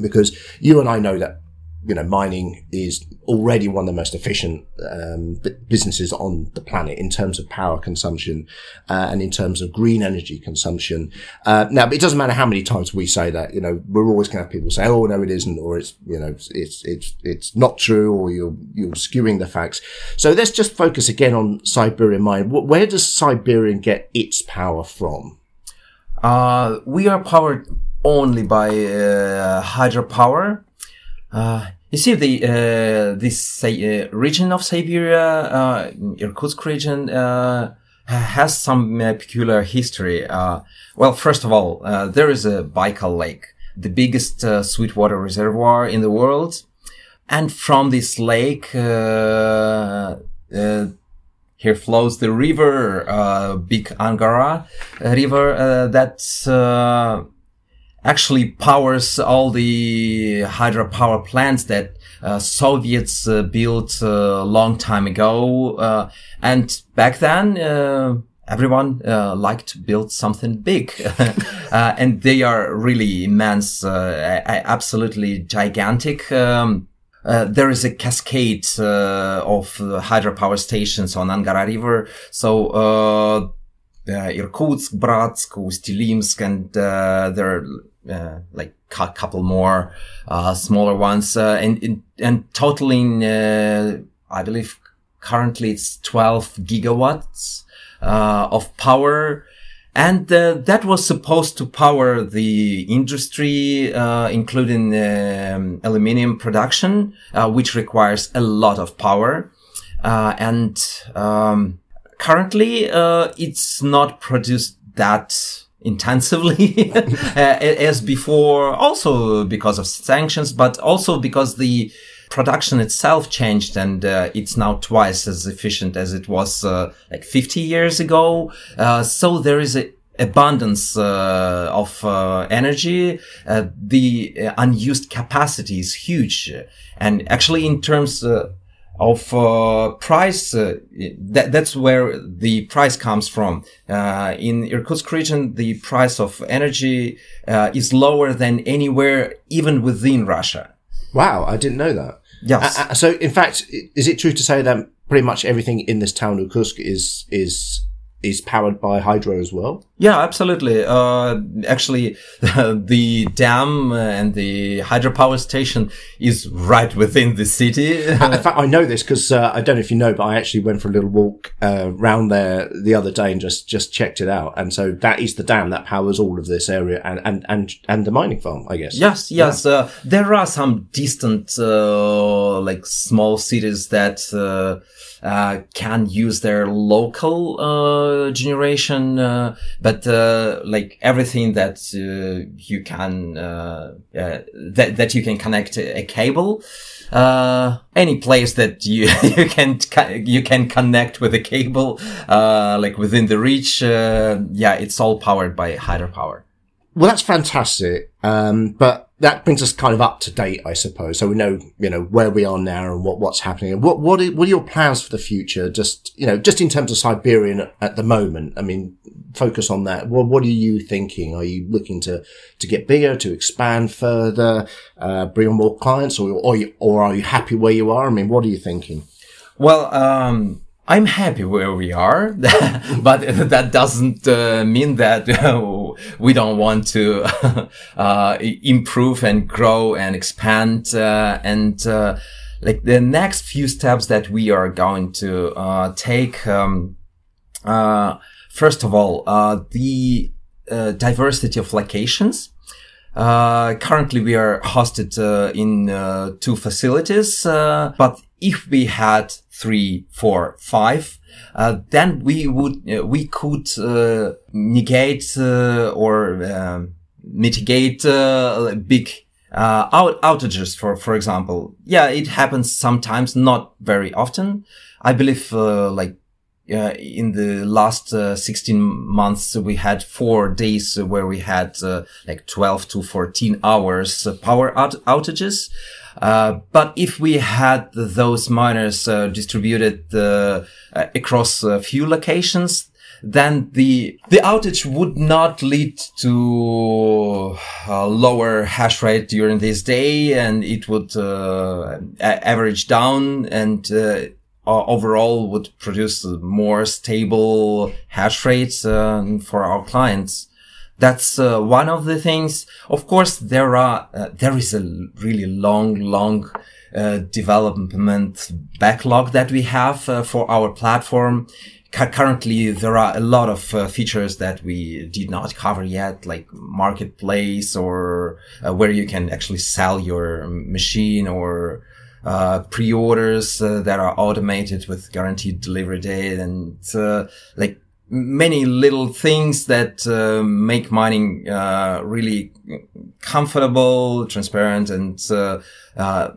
Because you and I know that, you know, mining is already one of the most efficient um, businesses on the planet in terms of power consumption uh, and in terms of green energy consumption. Uh, now, it doesn't matter how many times we say that. You know, we're always going to have people say, "Oh, no, it isn't," or "It's you know, it's it's it's not true," or "You're you're skewing the facts." So let's just focus again on Siberian mine. Where does Siberian get its power from? Uh, we are powered only by uh, hydropower. Uh, you see, the uh, this uh, region of Siberia, uh, Irkutsk region, uh, has some uh, peculiar history. Uh, well, first of all, there is a Baikal Lake, the biggest sweetwater reservoir in the world, and from this lake. Here flows the river, uh, Big Angara River, that uh, actually powers all the hydropower plants that uh, Soviets uh, built a long time ago. Uh, and back then, uh, everyone uh, liked to build something big. uh, and they are really immense, uh, absolutely gigantic. Um, uh, there is a cascade uh, of uh, hydropower stations on Angara River. So uh, uh, Irkutsk, Bratsk, Ust-Ilimsk, and uh, there are uh, like a couple more uh, smaller ones, uh, and and- and totaling, uh, I believe currently it's 12 gigawatts uh, of power. And uh, that was supposed to power the industry, uh, including um, aluminium production, uh, which requires a lot of power. Uh, and um, currently, uh, it's not produced that intensively as before, also because of sanctions, but also because the production itself changed and uh, it's now twice as efficient as it was uh, like 50 years ago. Uh, so there is a, abundance uh, of uh, energy, uh, the unused capacity is huge. And actually, in terms of uh, price, uh, that, that's where the price comes from. Uh, in Irkutsk region, the price of energy uh, is lower than anywhere, even within Russia. Wow, I didn't know that. Yes. so, in fact, is it true to say that pretty much everything in this town, Irkutsk, is is is powered by hydro as well? Yeah, absolutely. Uh, actually, the dam and the hydropower station is right within the city. In fact, I know this because uh, I don't know if you know, but I actually went for a little walk uh, around there the other day and just just checked it out. And so that is the dam that powers all of this area and and and, and the mining farm, I guess. Yes, yes. Yeah. Uh, there are some distant, uh, like small cities that uh, can use their local uh, generation, uh, but uh, like everything that you can uh, that that you can connect a, a cable. any place that you you can you can connect with a cable, like within the reach, yeah, it's all powered by hydropower. Well, that's fantastic. Um, but that brings us kind of up to date, I suppose. So we know, you know, where we are now and what, what's happening. What, what are, what are your plans for the future? Just, you know, just in terms of Siberian at the moment. I mean, focus on that. What, what are you thinking? Are you looking to, to get bigger, to expand further, uh, bring on more clients or, or, or are you happy where you are? I mean, what are you thinking? Well, um, I'm happy where we are, but that doesn't uh, mean that we don't want to uh, improve and grow and expand. Uh, and uh, like the next few steps that we are going to uh, take, um, first of all, the diversity of locations. Currently, we are hosted in two facilities, but if we had three, four, five, uh, then we would uh, we could uh, negate uh, or um, mitigate uh, big uh, out- outages. For for example, yeah, it happens sometimes, not very often. I believe like. In the last 16 months, we had four days where we had like 12 to 14 hours power out- outages. Uh, but if we had those miners uh, distributed uh, uh across a few locations, then the the outage would not lead to a lower hash rate during this day, and it would uh, average down and overall would produce more stable hash rates for our clients. That's uh, one of the things. Of course, there are uh, there is a really long, long uh, development backlog that we have uh, for our platform. currently, there are a lot of uh, features that we did not cover yet, like marketplace or uh, where you can actually sell your machine or pre-orders that are automated with guaranteed delivery date and like many little things that uh, make mining uh, really comfortable, transparent, and uh, uh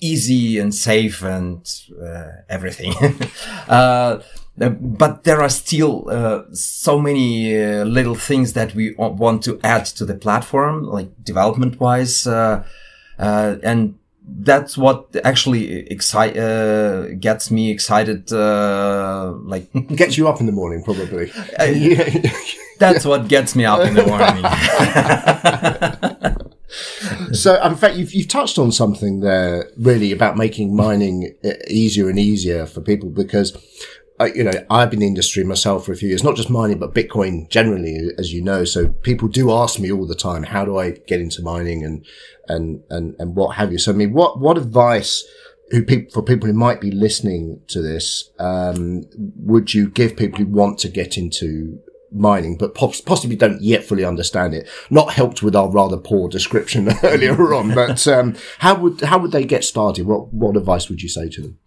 easy and safe and uh, everything. Uh, but there are still so many little things that we want to add to the platform, like development wise, and that's what actually excite uh, gets me excited. Uh, like gets you up in the morning, probably. that's what gets me up in the morning. so, in fact, you've, you've touched on something there, really, about making mining easier and easier for people because uh, you know, I've been in the industry myself for a few years, not just mining, but Bitcoin generally, as you know. So people do ask me all the time, how do I get into mining and, and, and, and what have you? So, I mean, what, what advice who people, for people who might be listening to this, um, would you give people who want to get into mining, but possibly don't yet fully understand it. Not helped with our rather poor description earlier on, but um, how would how would they get started? What what advice would you say to them?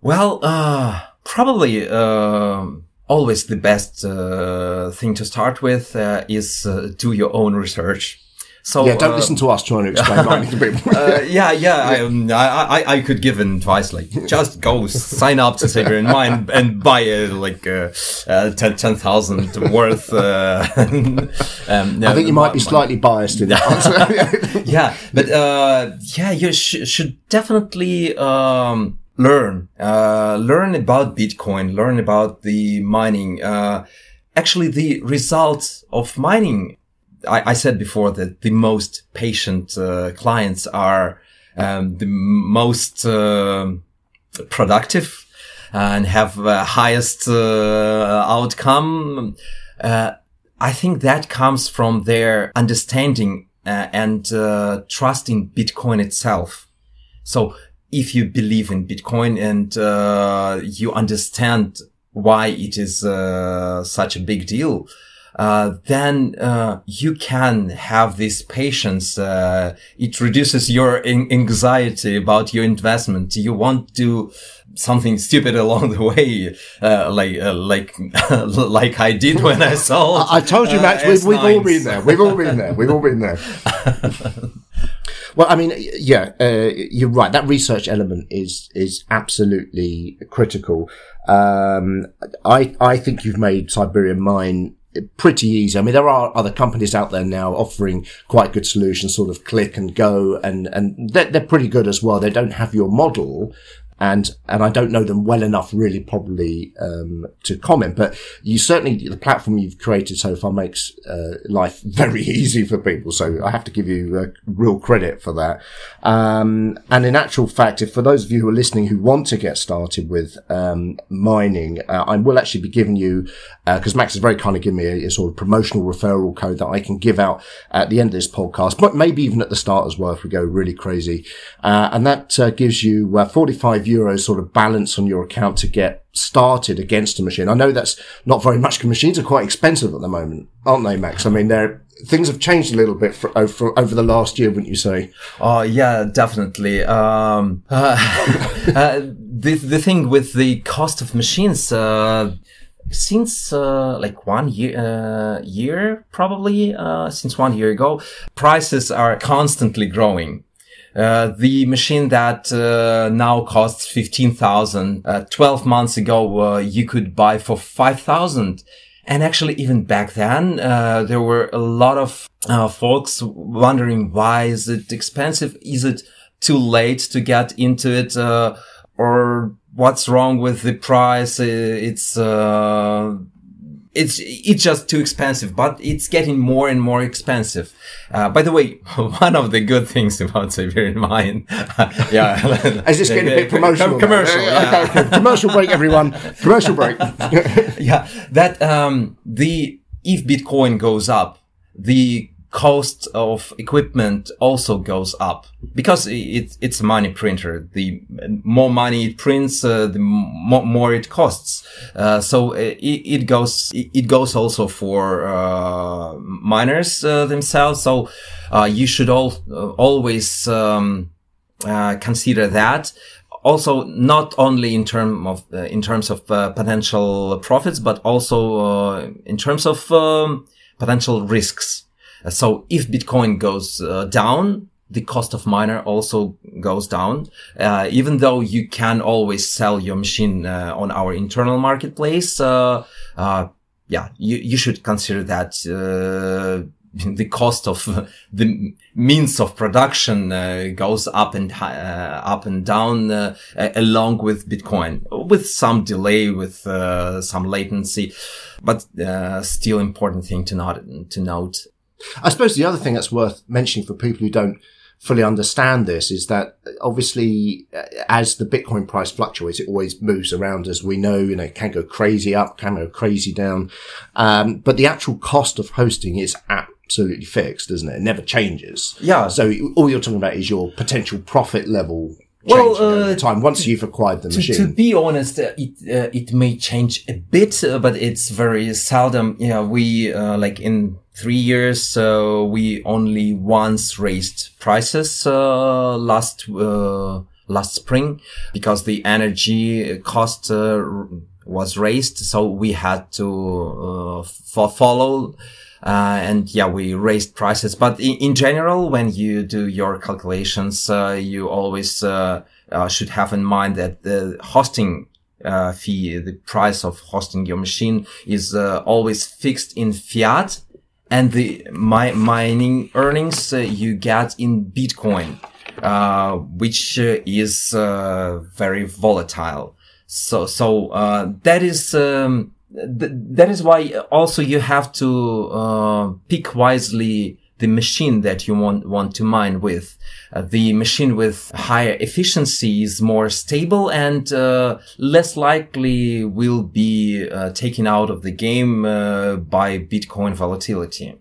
Well, uh, probably uh, always the best uh, thing to start with uh, is uh, do your own research. So Yeah, don't uh, listen to us trying to explain mining to people. uh, yeah, yeah. I, um, I, I, I could give advice like just go sign up to Siberian Mine and buy uh, like uh, uh, 10 10,000 worth. Uh, um, I think you might be slightly biased in that answer. yeah, but uh, yeah, you sh- should definitely um, learn, uh, learn about Bitcoin, learn about the mining. Uh, actually, the results of mining. I, I said before that the most patient uh, clients are um, the most uh, productive and have uh, highest uh, outcome. I think that comes from their understanding and trust in Bitcoin itself. So if you believe in Bitcoin and uh, you understand why it is uh, such a big deal, uh, then uh, you can have this patience. Uh, it reduces your an- anxiety about your investment. You won't do something stupid along the way, uh, like uh, like like I did when I sold. I told you, Max, we've, we've all been there. We've all been there. We've all been there. Well, I mean, yeah, uh, you're right. That research element is is absolutely critical. Um, I I think you've made Siberian Mine pretty easy. I mean, there are other companies out there now offering quite good solutions, sort of click and go, and and they're, they're pretty good as well. They don't have your model, and and I don't know them well enough, really, probably um, to comment. But you certainly the platform you've created so far makes uh, life very easy for people. So I have to give you uh, real credit for that. Um, and in actual fact, if for those of you who are listening who want to get started with um, mining, uh, I will actually be giving you because Max has very kindly given me a, a sort of promotional referral code that I can give out at the end of this podcast, but maybe even at the start as well if we go really crazy. Uh, and that uh, gives you uh, 45 euros sort of balance on your account to get started against a machine. I know that's not very much because machines are quite expensive at the moment, aren't they, Max? I mean, they're, things have changed a little bit for, over, over the last year, wouldn't you say? Oh yeah, definitely. Um, uh, uh, the the thing with the cost of machines, uh, since uh, like one year, uh, year probably uh, since one year ago, prices are constantly growing. Uh, the machine that uh, now costs 15,000, uh, 12 months ago, uh, you could buy for 5,000. And actually, even back then, uh, there were a lot of folks wondering why is it expensive? Is it too late to get into it? Or what's wrong with the price? It's, it's it's just too expensive, but it's getting more and more expensive. Uh, by the way, one of the good things about Siberian Mine, yeah, Is this getting a bit promotional? Commercial, yeah. Okay. Commercial break, everyone. Commercial break. yeah, that um, the if Bitcoin goes up, the cost of equipment also goes up because it, it's a money printer. The more money it prints, uh, the mo- more it costs. Uh, so it, it goes it goes also for uh, miners uh, themselves. So uh, you should all uh, always um, uh, consider that also not only in term of uh, in terms of uh, potential profits but also uh, in terms of um, potential risks Uh, so if bitcoin goes uh, down the cost of miner also goes down uh, even though you can always sell your machine uh, on our internal marketplace uh, uh, yeah you, you should consider that uh, the cost of the means of production uh, goes up and up and down along with Bitcoin, with some delay, with some latency, but still important thing to not to note. I suppose the other thing that's worth mentioning for people who don't fully understand this is that obviously uh, as the Bitcoin price fluctuates, it always moves around as we know, you know, it can go crazy up, can go crazy down. Um, but the actual cost of hosting is absolutely fixed, isn't it? It never changes. Yeah. So all you're talking about is your potential profit level Well, uh, time once you've acquired the To, machine. to be honest, uh, it uh, it may change a bit, uh, but it's very seldom. Yeah, we uh, like in three years, uh, we only once raised prices uh, last uh, last spring because the energy cost uh, was raised, so we had to uh, fo- follow Uh, and yeah, we raised prices. But in, in general, when you do your calculations, uh, you always uh, uh, should have in mind that the hosting uh, fee, the price of hosting your machine is always fixed in fiat. And the mi- mining earnings you get in Bitcoin, which is very volatile. So, so that is um, th- that is why also you have to uh, pick wisely the machine that you want want to mine with. Uh, the machine with higher efficiency is more stable and uh, less likely will be uh, taken out of the game uh, by Bitcoin volatility.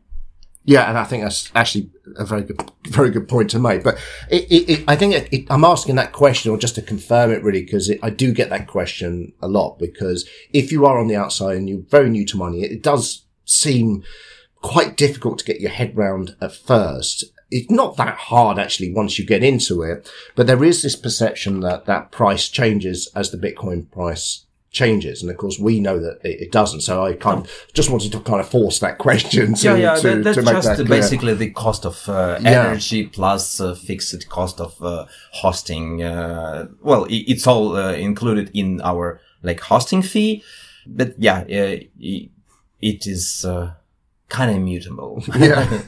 Yeah, and I think that's actually a very good, very good point to make. But it, it, it, I think I'm asking that question, or just to confirm it, really, because I do get that question a lot. Because if you are on the outside and you're very new to money, it does seem quite difficult to get your head round at first. It's not that hard actually once you get into it, but there is this perception that that price changes as the Bitcoin price changes. And of course, we know that it, it, doesn't. So I kind of just wanted to kind of force that question. To, yeah, yeah, to, that, that's to make just that basically the cost of uh, energy yeah. plus uh, fixed cost of uh, hosting. Uh, well, it, it's all uh, included in our like hosting fee. But yeah, uh, it, it is kind of immutable. yeah.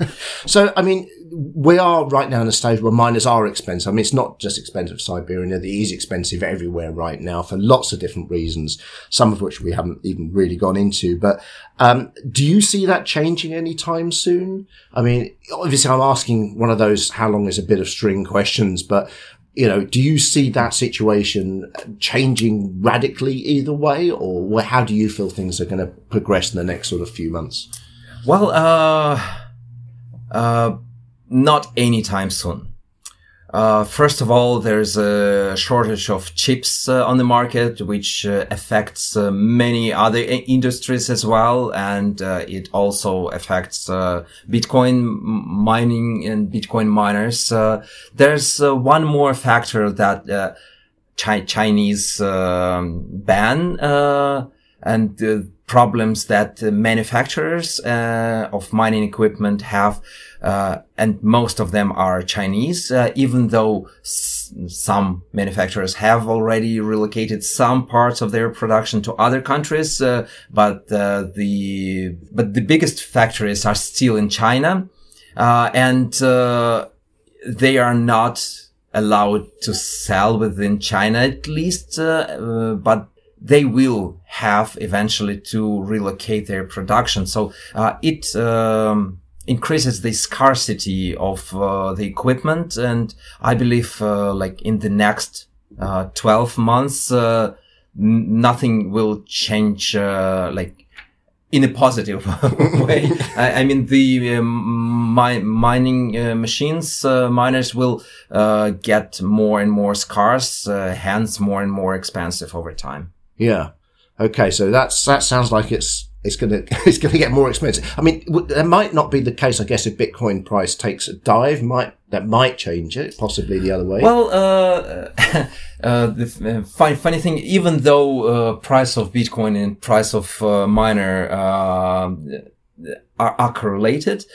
So, I mean, we are right now in a stage where miners are expensive. I mean, it's not just expensive Siberia. It is expensive everywhere right now for lots of different reasons, some of which we haven't even really gone into. But um, do you see that changing anytime soon? I mean, obviously, I'm asking one of those how long is a bit of string questions, but you know, do you see that situation changing radically either way, or how do you feel things are going to progress in the next sort of few months? Well, uh, uh, not anytime soon. Uh, first of all, there's a shortage of chips uh, on the market, which uh, affects uh, many other industries as well, and uh, it also affects uh, Bitcoin mining and Bitcoin miners. there's one more factor that Chi- Chinese um, ban and problems that manufacturers of mining equipment have uh, and most of them are Chinese, uh, even though s- some manufacturers have already relocated some parts of their production to other countries. Uh, but uh, the but the biggest factories are still in China, uh, and uh, they are not allowed to sell within China at least, but they will have eventually to relocate their production. So it. Um, increases the scarcity of uh, the equipment and i believe uh, like in the next uh, 12 months uh, n- nothing will change uh, like in a positive way I, I, mean the um, mi- mining uh, machines miners will get more and more scarce hence more and more expensive over time yeah okay so that's that sounds like it's it's to it's to get more expensive. I mean, there might not be the case. I guess if Bitcoin price takes a dive, might that might change it, possibly the other way. Well, uh, uh, the uh, funny, funny thing, even though uh, price of Bitcoin and price of uh, miner uh, are, are correlated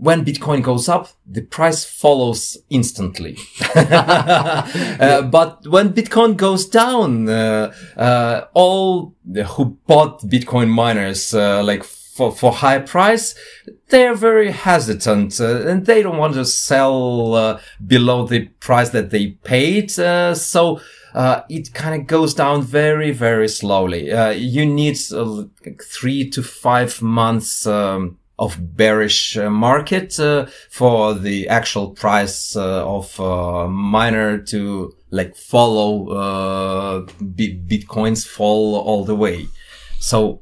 when Bitcoin goes up, the price follows instantly. uh, but when Bitcoin goes down, uh, uh, all who bought Bitcoin miners, uh, like for, for high price, they're very hesitant uh, and they don't want to sell uh, below the price that they paid. so, it kind of goes down very, very slowly. you need three to five months, um, of bearish uh, market uh, for the actual price uh, of uh, miner to like follow uh, bitcoins fall all the way so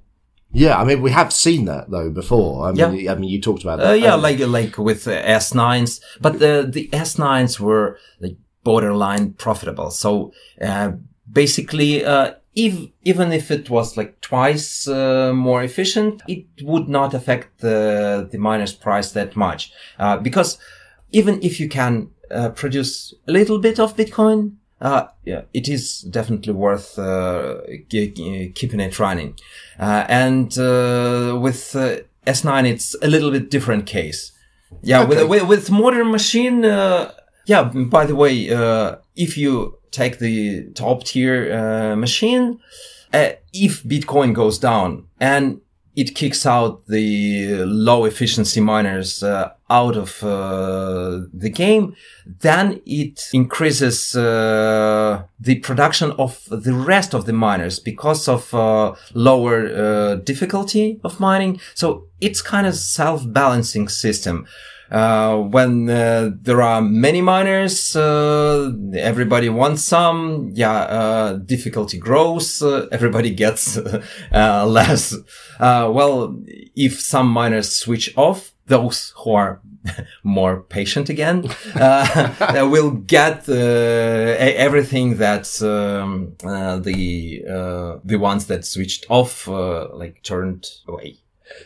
yeah, I mean, we have seen that though before. I mean, yeah. I mean, you talked about that. Uh, yeah, um, like like with S9s, but the the S9s were like borderline profitable. So uh, basically, uh, if, even if it was like twice uh, more efficient, it would not affect the, the miner's price that much. Uh, because even if you can uh, produce a little bit of Bitcoin, uh, yeah, it is definitely worth uh, keeping it running. Uh, and with S9, it's a little bit different case. Yeah, Okay. with, with with modern machine. Uh, yeah. By the way, uh, if you take the top tier uh, machine, uh, if Bitcoin goes down and it kicks out the low efficiency miners uh, out of uh, the game, then it increases uh, the production of the rest of the miners because of uh, lower uh, difficulty of mining. So it's kind of self-balancing system. Uh, when uh, there are many miners, uh, everybody wants some. Yeah, uh, difficulty grows. Uh, everybody gets uh, less. Uh, well, if some miners switch off, those who are more patient again uh, will get everything that um, uh, the uh, the ones that switched off uh, like turned away.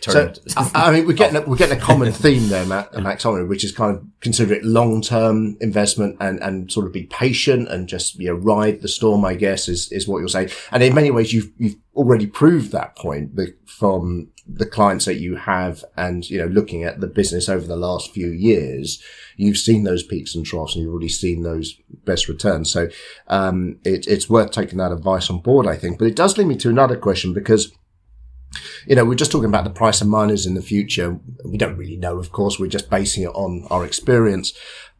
So, Turned. I, I mean, we're getting a, we're getting a common theme there, Matt, Max? Which is kind of consider it long term investment and and sort of be patient and just you know ride the storm. I guess is is what you're saying. And in many ways, you've you've already proved that point from the clients that you have, and you know looking at the business over the last few years, you've seen those peaks and troughs, and you've already seen those best returns. So um, it, it's worth taking that advice on board, I think. But it does lead me to another question because you know, we're just talking about the price of miners in the future. We don't really know, of course. We're just basing it on our experience.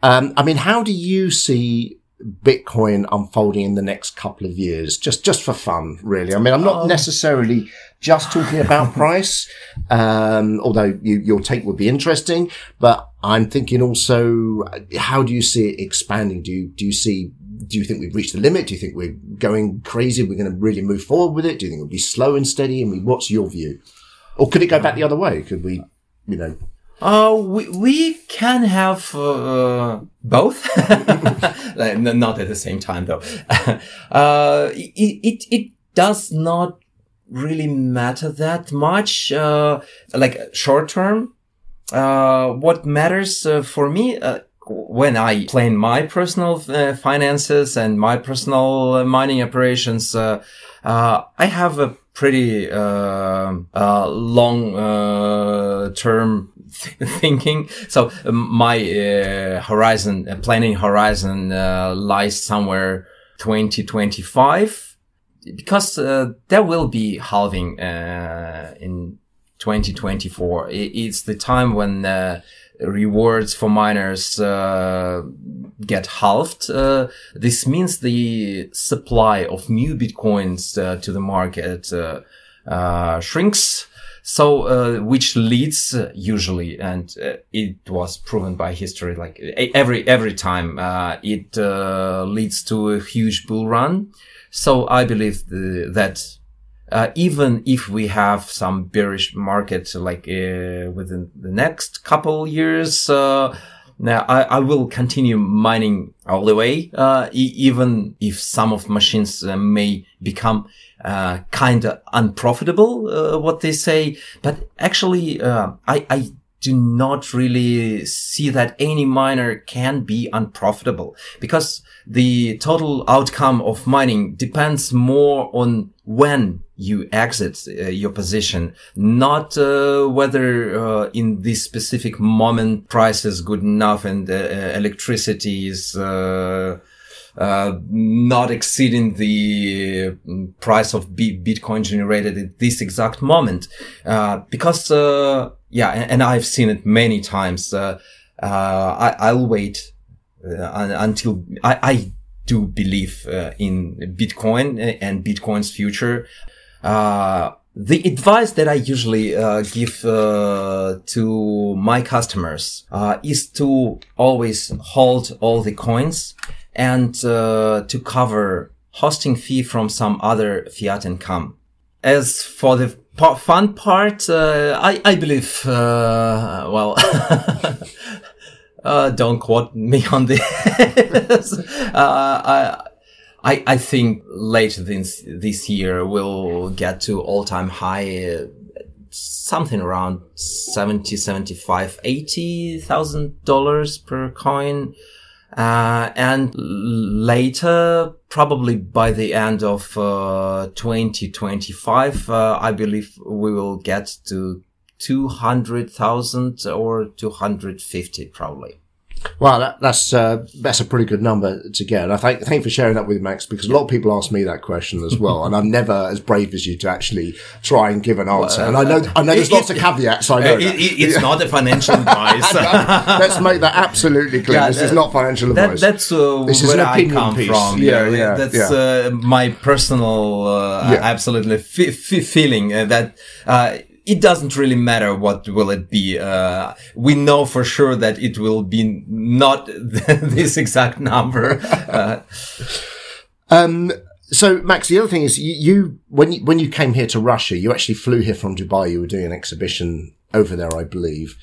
Um, I mean, how do you see Bitcoin unfolding in the next couple of years? Just, just for fun, really. I mean, I'm not necessarily just talking about price, um, although you, your take would be interesting, but I'm thinking also, how do you see it expanding? Do you, do you see do you think we've reached the limit? Do you think we're going crazy? We're going to really move forward with it? Do you think it'll be slow and steady? I mean, what's your view? Or could it go back the other way? Could we, you know, Uh, we, we can have uh, both, not at the same time though. uh, it, it it does not really matter that much. Uh, like short term, uh, what matters uh, for me. When I plan my personal uh, finances and my personal uh, mining operations, uh, uh, I have a pretty uh, uh, long uh, term thinking. So um, my horizon, planning horizon, lies somewhere 2025 because there will be halving in 2024. I- It's the time when uh, rewards for miners uh, get halved. Uh, this means the supply of new bitcoins uh, to the market uh, uh, shrinks. So, uh, which leads usually, and it was proven by history, like every every time, uh, it leads to a huge bull run. So I believe the, that uh, even if we have some bearish market like uh, within the next couple years, uh, now I, I will continue mining all the way, uh, e- even if some of machines uh, may become uh, kind of unprofitable, what they say. But actually, uh, I, I do not really see that any miner can be unprofitable because the total outcome of mining depends more on when you exit uh, your position, not uh, whether uh, in this specific moment price is good enough and uh, electricity is uh, uh, not exceeding the price of B- Bitcoin generated at this exact moment. Uh, because, uh, yeah, and, and I've seen it many times. I, I'll wait until I, I do believe uh, in Bitcoin and Bitcoin's future. Uh, the advice that I usually uh, give uh, to my customers uh, is to always hold all the coins and uh, to cover hosting fee from some other fiat income. As for the fun part, uh, I, I believe, uh, well, uh, don't quote me on this. uh, I, I, I think later this, this year we'll get to all time high, uh, something around 70, 75, 80,000 dollars per coin. Uh, and later, probably by the end of, uh, 2025, uh, I believe we will get to 200,000 or 250 probably. Well, that, that's uh, that's a pretty good number to get. And I thank thank you for sharing that with Max because a lot of people ask me that question as well, and I'm never as brave as you to actually try and give an answer. and I know I know there's it- lots of caveats. I know It- it- it's not a financial advice. Let's make that absolutely clear. Yeah, this is not financial That, advice. that's uh, This is where I come piece. from. Yeah, yeah, That's yeah. Uh, my personal, uh, Yeah. absolutely f- f- feeling uh, that uh, it doesn't really matter what will it be. Uh, we know for sure that it will be not this exact number. Uh, Um, so, Max, the other thing is you, you when you when you came here to Russia, you actually flew here from Dubai. You were doing an exhibition over there, I believe,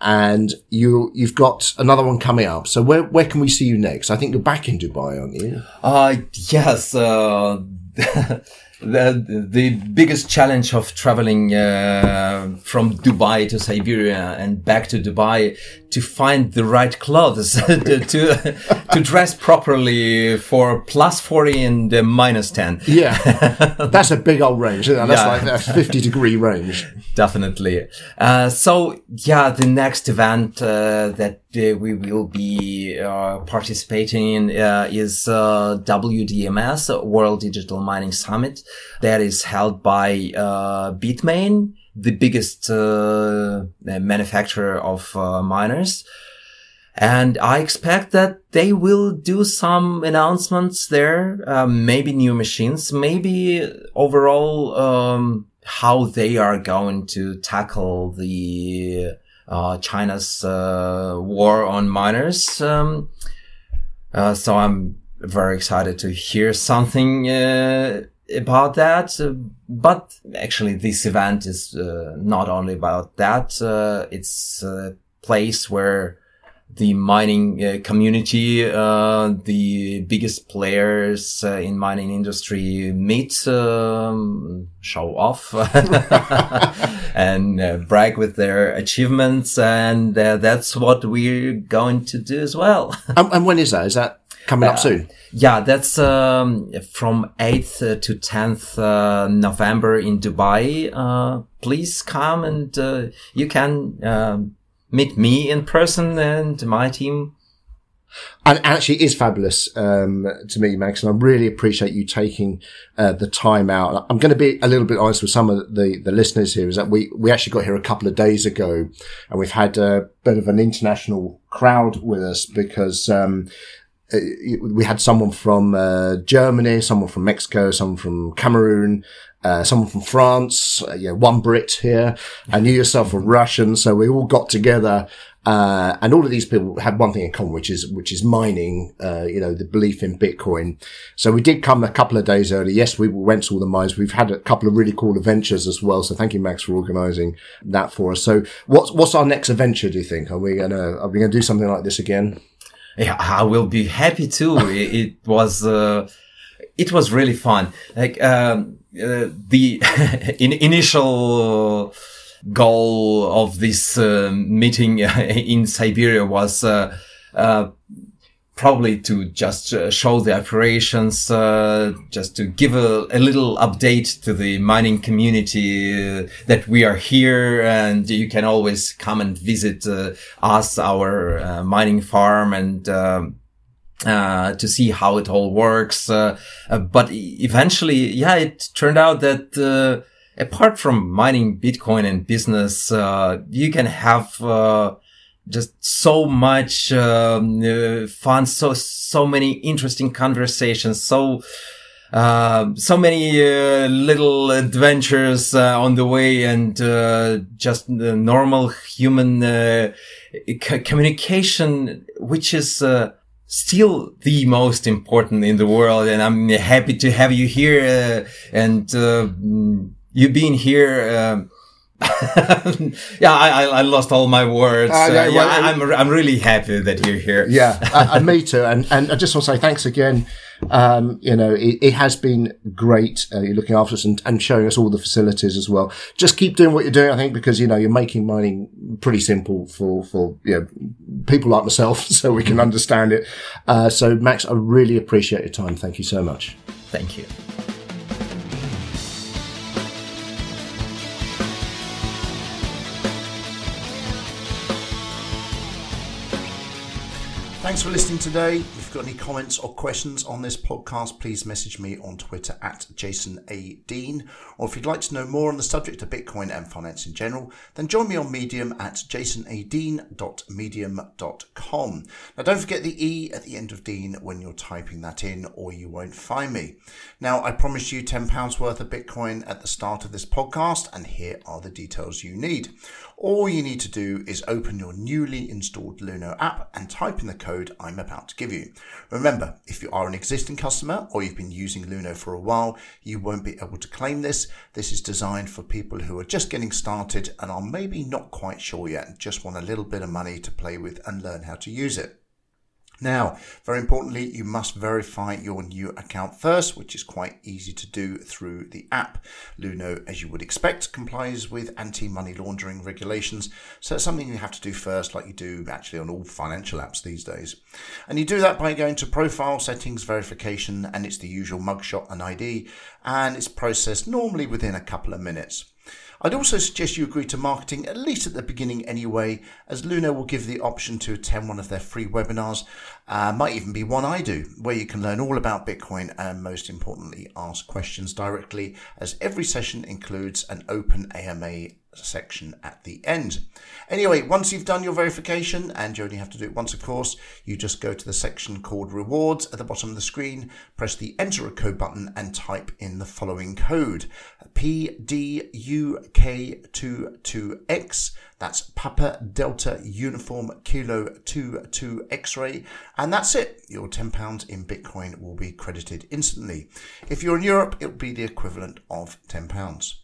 and you you've got another one coming up. So, where where can we see you next? I think you're back in Dubai, aren't you? Uh, yes, uh, the, the biggest challenge of traveling, uh, from Dubai to Siberia and back to Dubai to find the right clothes to, to, to dress properly for plus 40 and uh, minus 10. Yeah, that's a big old range. That's Yeah. like that's fifty degree range. Definitely. Uh, so yeah, the next event uh, that uh, we will be uh, participating in uh, is uh, WDMS World Digital Mining Summit that is held by uh, Bitmain, the biggest uh, manufacturer of uh, miners. And I expect that they will do some announcements there, uh, maybe new machines, maybe overall, um, how they are going to tackle the, uh, China's, uh, war on miners. Um, uh, so I'm very excited to hear something, uh, about that. Uh, but actually this event is, uh, not only about that. Uh, it's a place where, the mining community, the biggest players in mining industry meet, um, show off, and brag with their achievements, and that's what we're going to do as well. And, and when is that? Is that coming up soon? yeah, that's um, from 8th to 10th uh, November in Dubai. Uh, please come and uh, you can um meet me in person and my team. and actually is fabulous um, to me, Max. And I really appreciate you taking uh, the time out. I'm going to be a little bit honest with some of the, the listeners here. Is that we we actually got here a couple of days ago, and we've had a bit of an international crowd with us because. Um, uh, we had someone from uh, Germany, someone from Mexico, someone from Cameroon, uh, someone from France, uh, yeah, one Brit here, and you yourself were Russian. So we all got together, uh, and all of these people had one thing in common, which is which is mining. Uh, you know, the belief in Bitcoin. So we did come a couple of days early. Yes, we went to all the mines. We've had a couple of really cool adventures as well. So thank you, Max, for organising that for us. So what's what's our next adventure? Do you think? Are we gonna are we gonna do something like this again? Yeah, I will be happy too. it, it was, uh, it was really fun. Like, um, uh, the in, initial goal of this uh, meeting in Siberia was, uh, uh, probably to just uh, show the operations, uh, just to give a, a little update to the mining community uh, that we are here and you can always come and visit uh, us, our uh, mining farm and, um, uh, to see how it all works. Uh, uh, but eventually, yeah, it turned out that, uh, apart from mining Bitcoin and business, you can have, just so much um, uh, fun, so so many interesting conversations, so uh, so many uh, little adventures uh, on the way, and uh, just normal human uh, c- communication, which is. Still the most important in the world, and I'm happy to have you here, and uh, you being here. Yeah, I, I I lost all my words. Uh, Uh, yeah, yeah, well, I, I'm I'm really happy that you're here. Yeah, uh, and me too. And and I just want to say thanks again. Um, you know, it, it has been great. Uh, you're looking after us and, and showing us all the facilities as well. Just keep doing what you're doing, I think, because you know you're making mining pretty simple for for you know, people like myself, so we can understand it. Uh, so, Max, I really appreciate your time. Thank you so much. Thank you. Thanks for listening today. If you've got any comments or questions on this podcast, please message me on Twitter at Jason A. Deane. Or if you'd like to know more on the subject of Bitcoin and finance in general, then join me on Medium at jasonadeane.medium.com. Now, don't forget the E at the end of Deane when you're typing that in, or you won't find me. Now, I promised you £10 worth of Bitcoin at the start of this podcast, and here are the details you need. All you need to do is open your newly installed Luno app and type in the code I'm about to give you. Remember, if you are an existing customer or you've been using Luno for a while, you won't be able to claim this. This is designed for people who are just getting started and are maybe not quite sure yet just want a little bit of money to play with and learn how to use it. Now, very importantly, you must verify your new account first, which is quite easy to do through the app. Luno, as you would expect, complies with anti money laundering regulations, so it's something you have to do first, like you do actually on all financial apps these days. And you do that by going to Profile Settings Verification, and it's the usual mugshot and ID, and it's processed normally within a couple of minutes. I'd also suggest you agree to marketing at least at the beginning anyway, as Luno will give the option to attend one of their free webinars. Uh, might even be one I do, where you can learn all about Bitcoin and most importantly, ask questions directly, as every session includes an open AMA section at the end. Anyway, once you've done your verification, and you only have to do it once, of course, you just go to the section called rewards at the bottom of the screen, press the enter a code button, and type in the following code PDUK22X. That's Papa Delta Uniform Kilo 22 X ray. And that's it. Your £10 in Bitcoin will be credited instantly. If you're in Europe, it will be the equivalent of £10.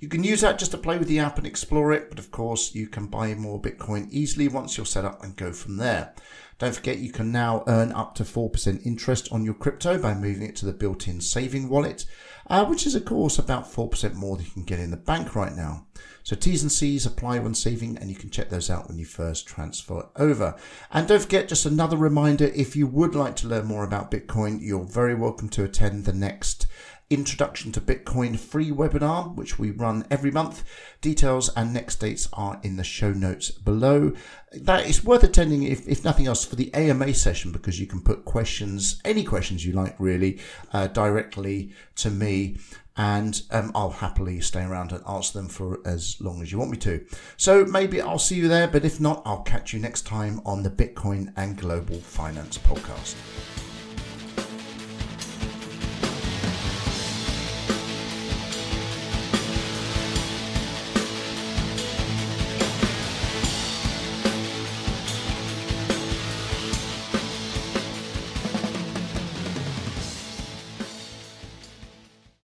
You can use that just to play with the app and explore it, but of course, you can buy more Bitcoin easily once you're set up and go from there. Don't forget you can now earn up to 4% interest on your crypto by moving it to the built in saving wallet, uh, which is, of course, about 4% more than you can get in the bank right now. So T's and C's apply when saving, and you can check those out when you first transfer over. And don't forget, just another reminder if you would like to learn more about Bitcoin, you're very welcome to attend the next Introduction to Bitcoin free webinar, which we run every month. Details and next dates are in the show notes below. That is worth attending, if, if nothing else, for the AMA session because you can put questions, any questions you like, really, uh, directly to me. And um, I'll happily stay around and answer them for as long as you want me to. So maybe I'll see you there, but if not, I'll catch you next time on the Bitcoin and Global Finance podcast.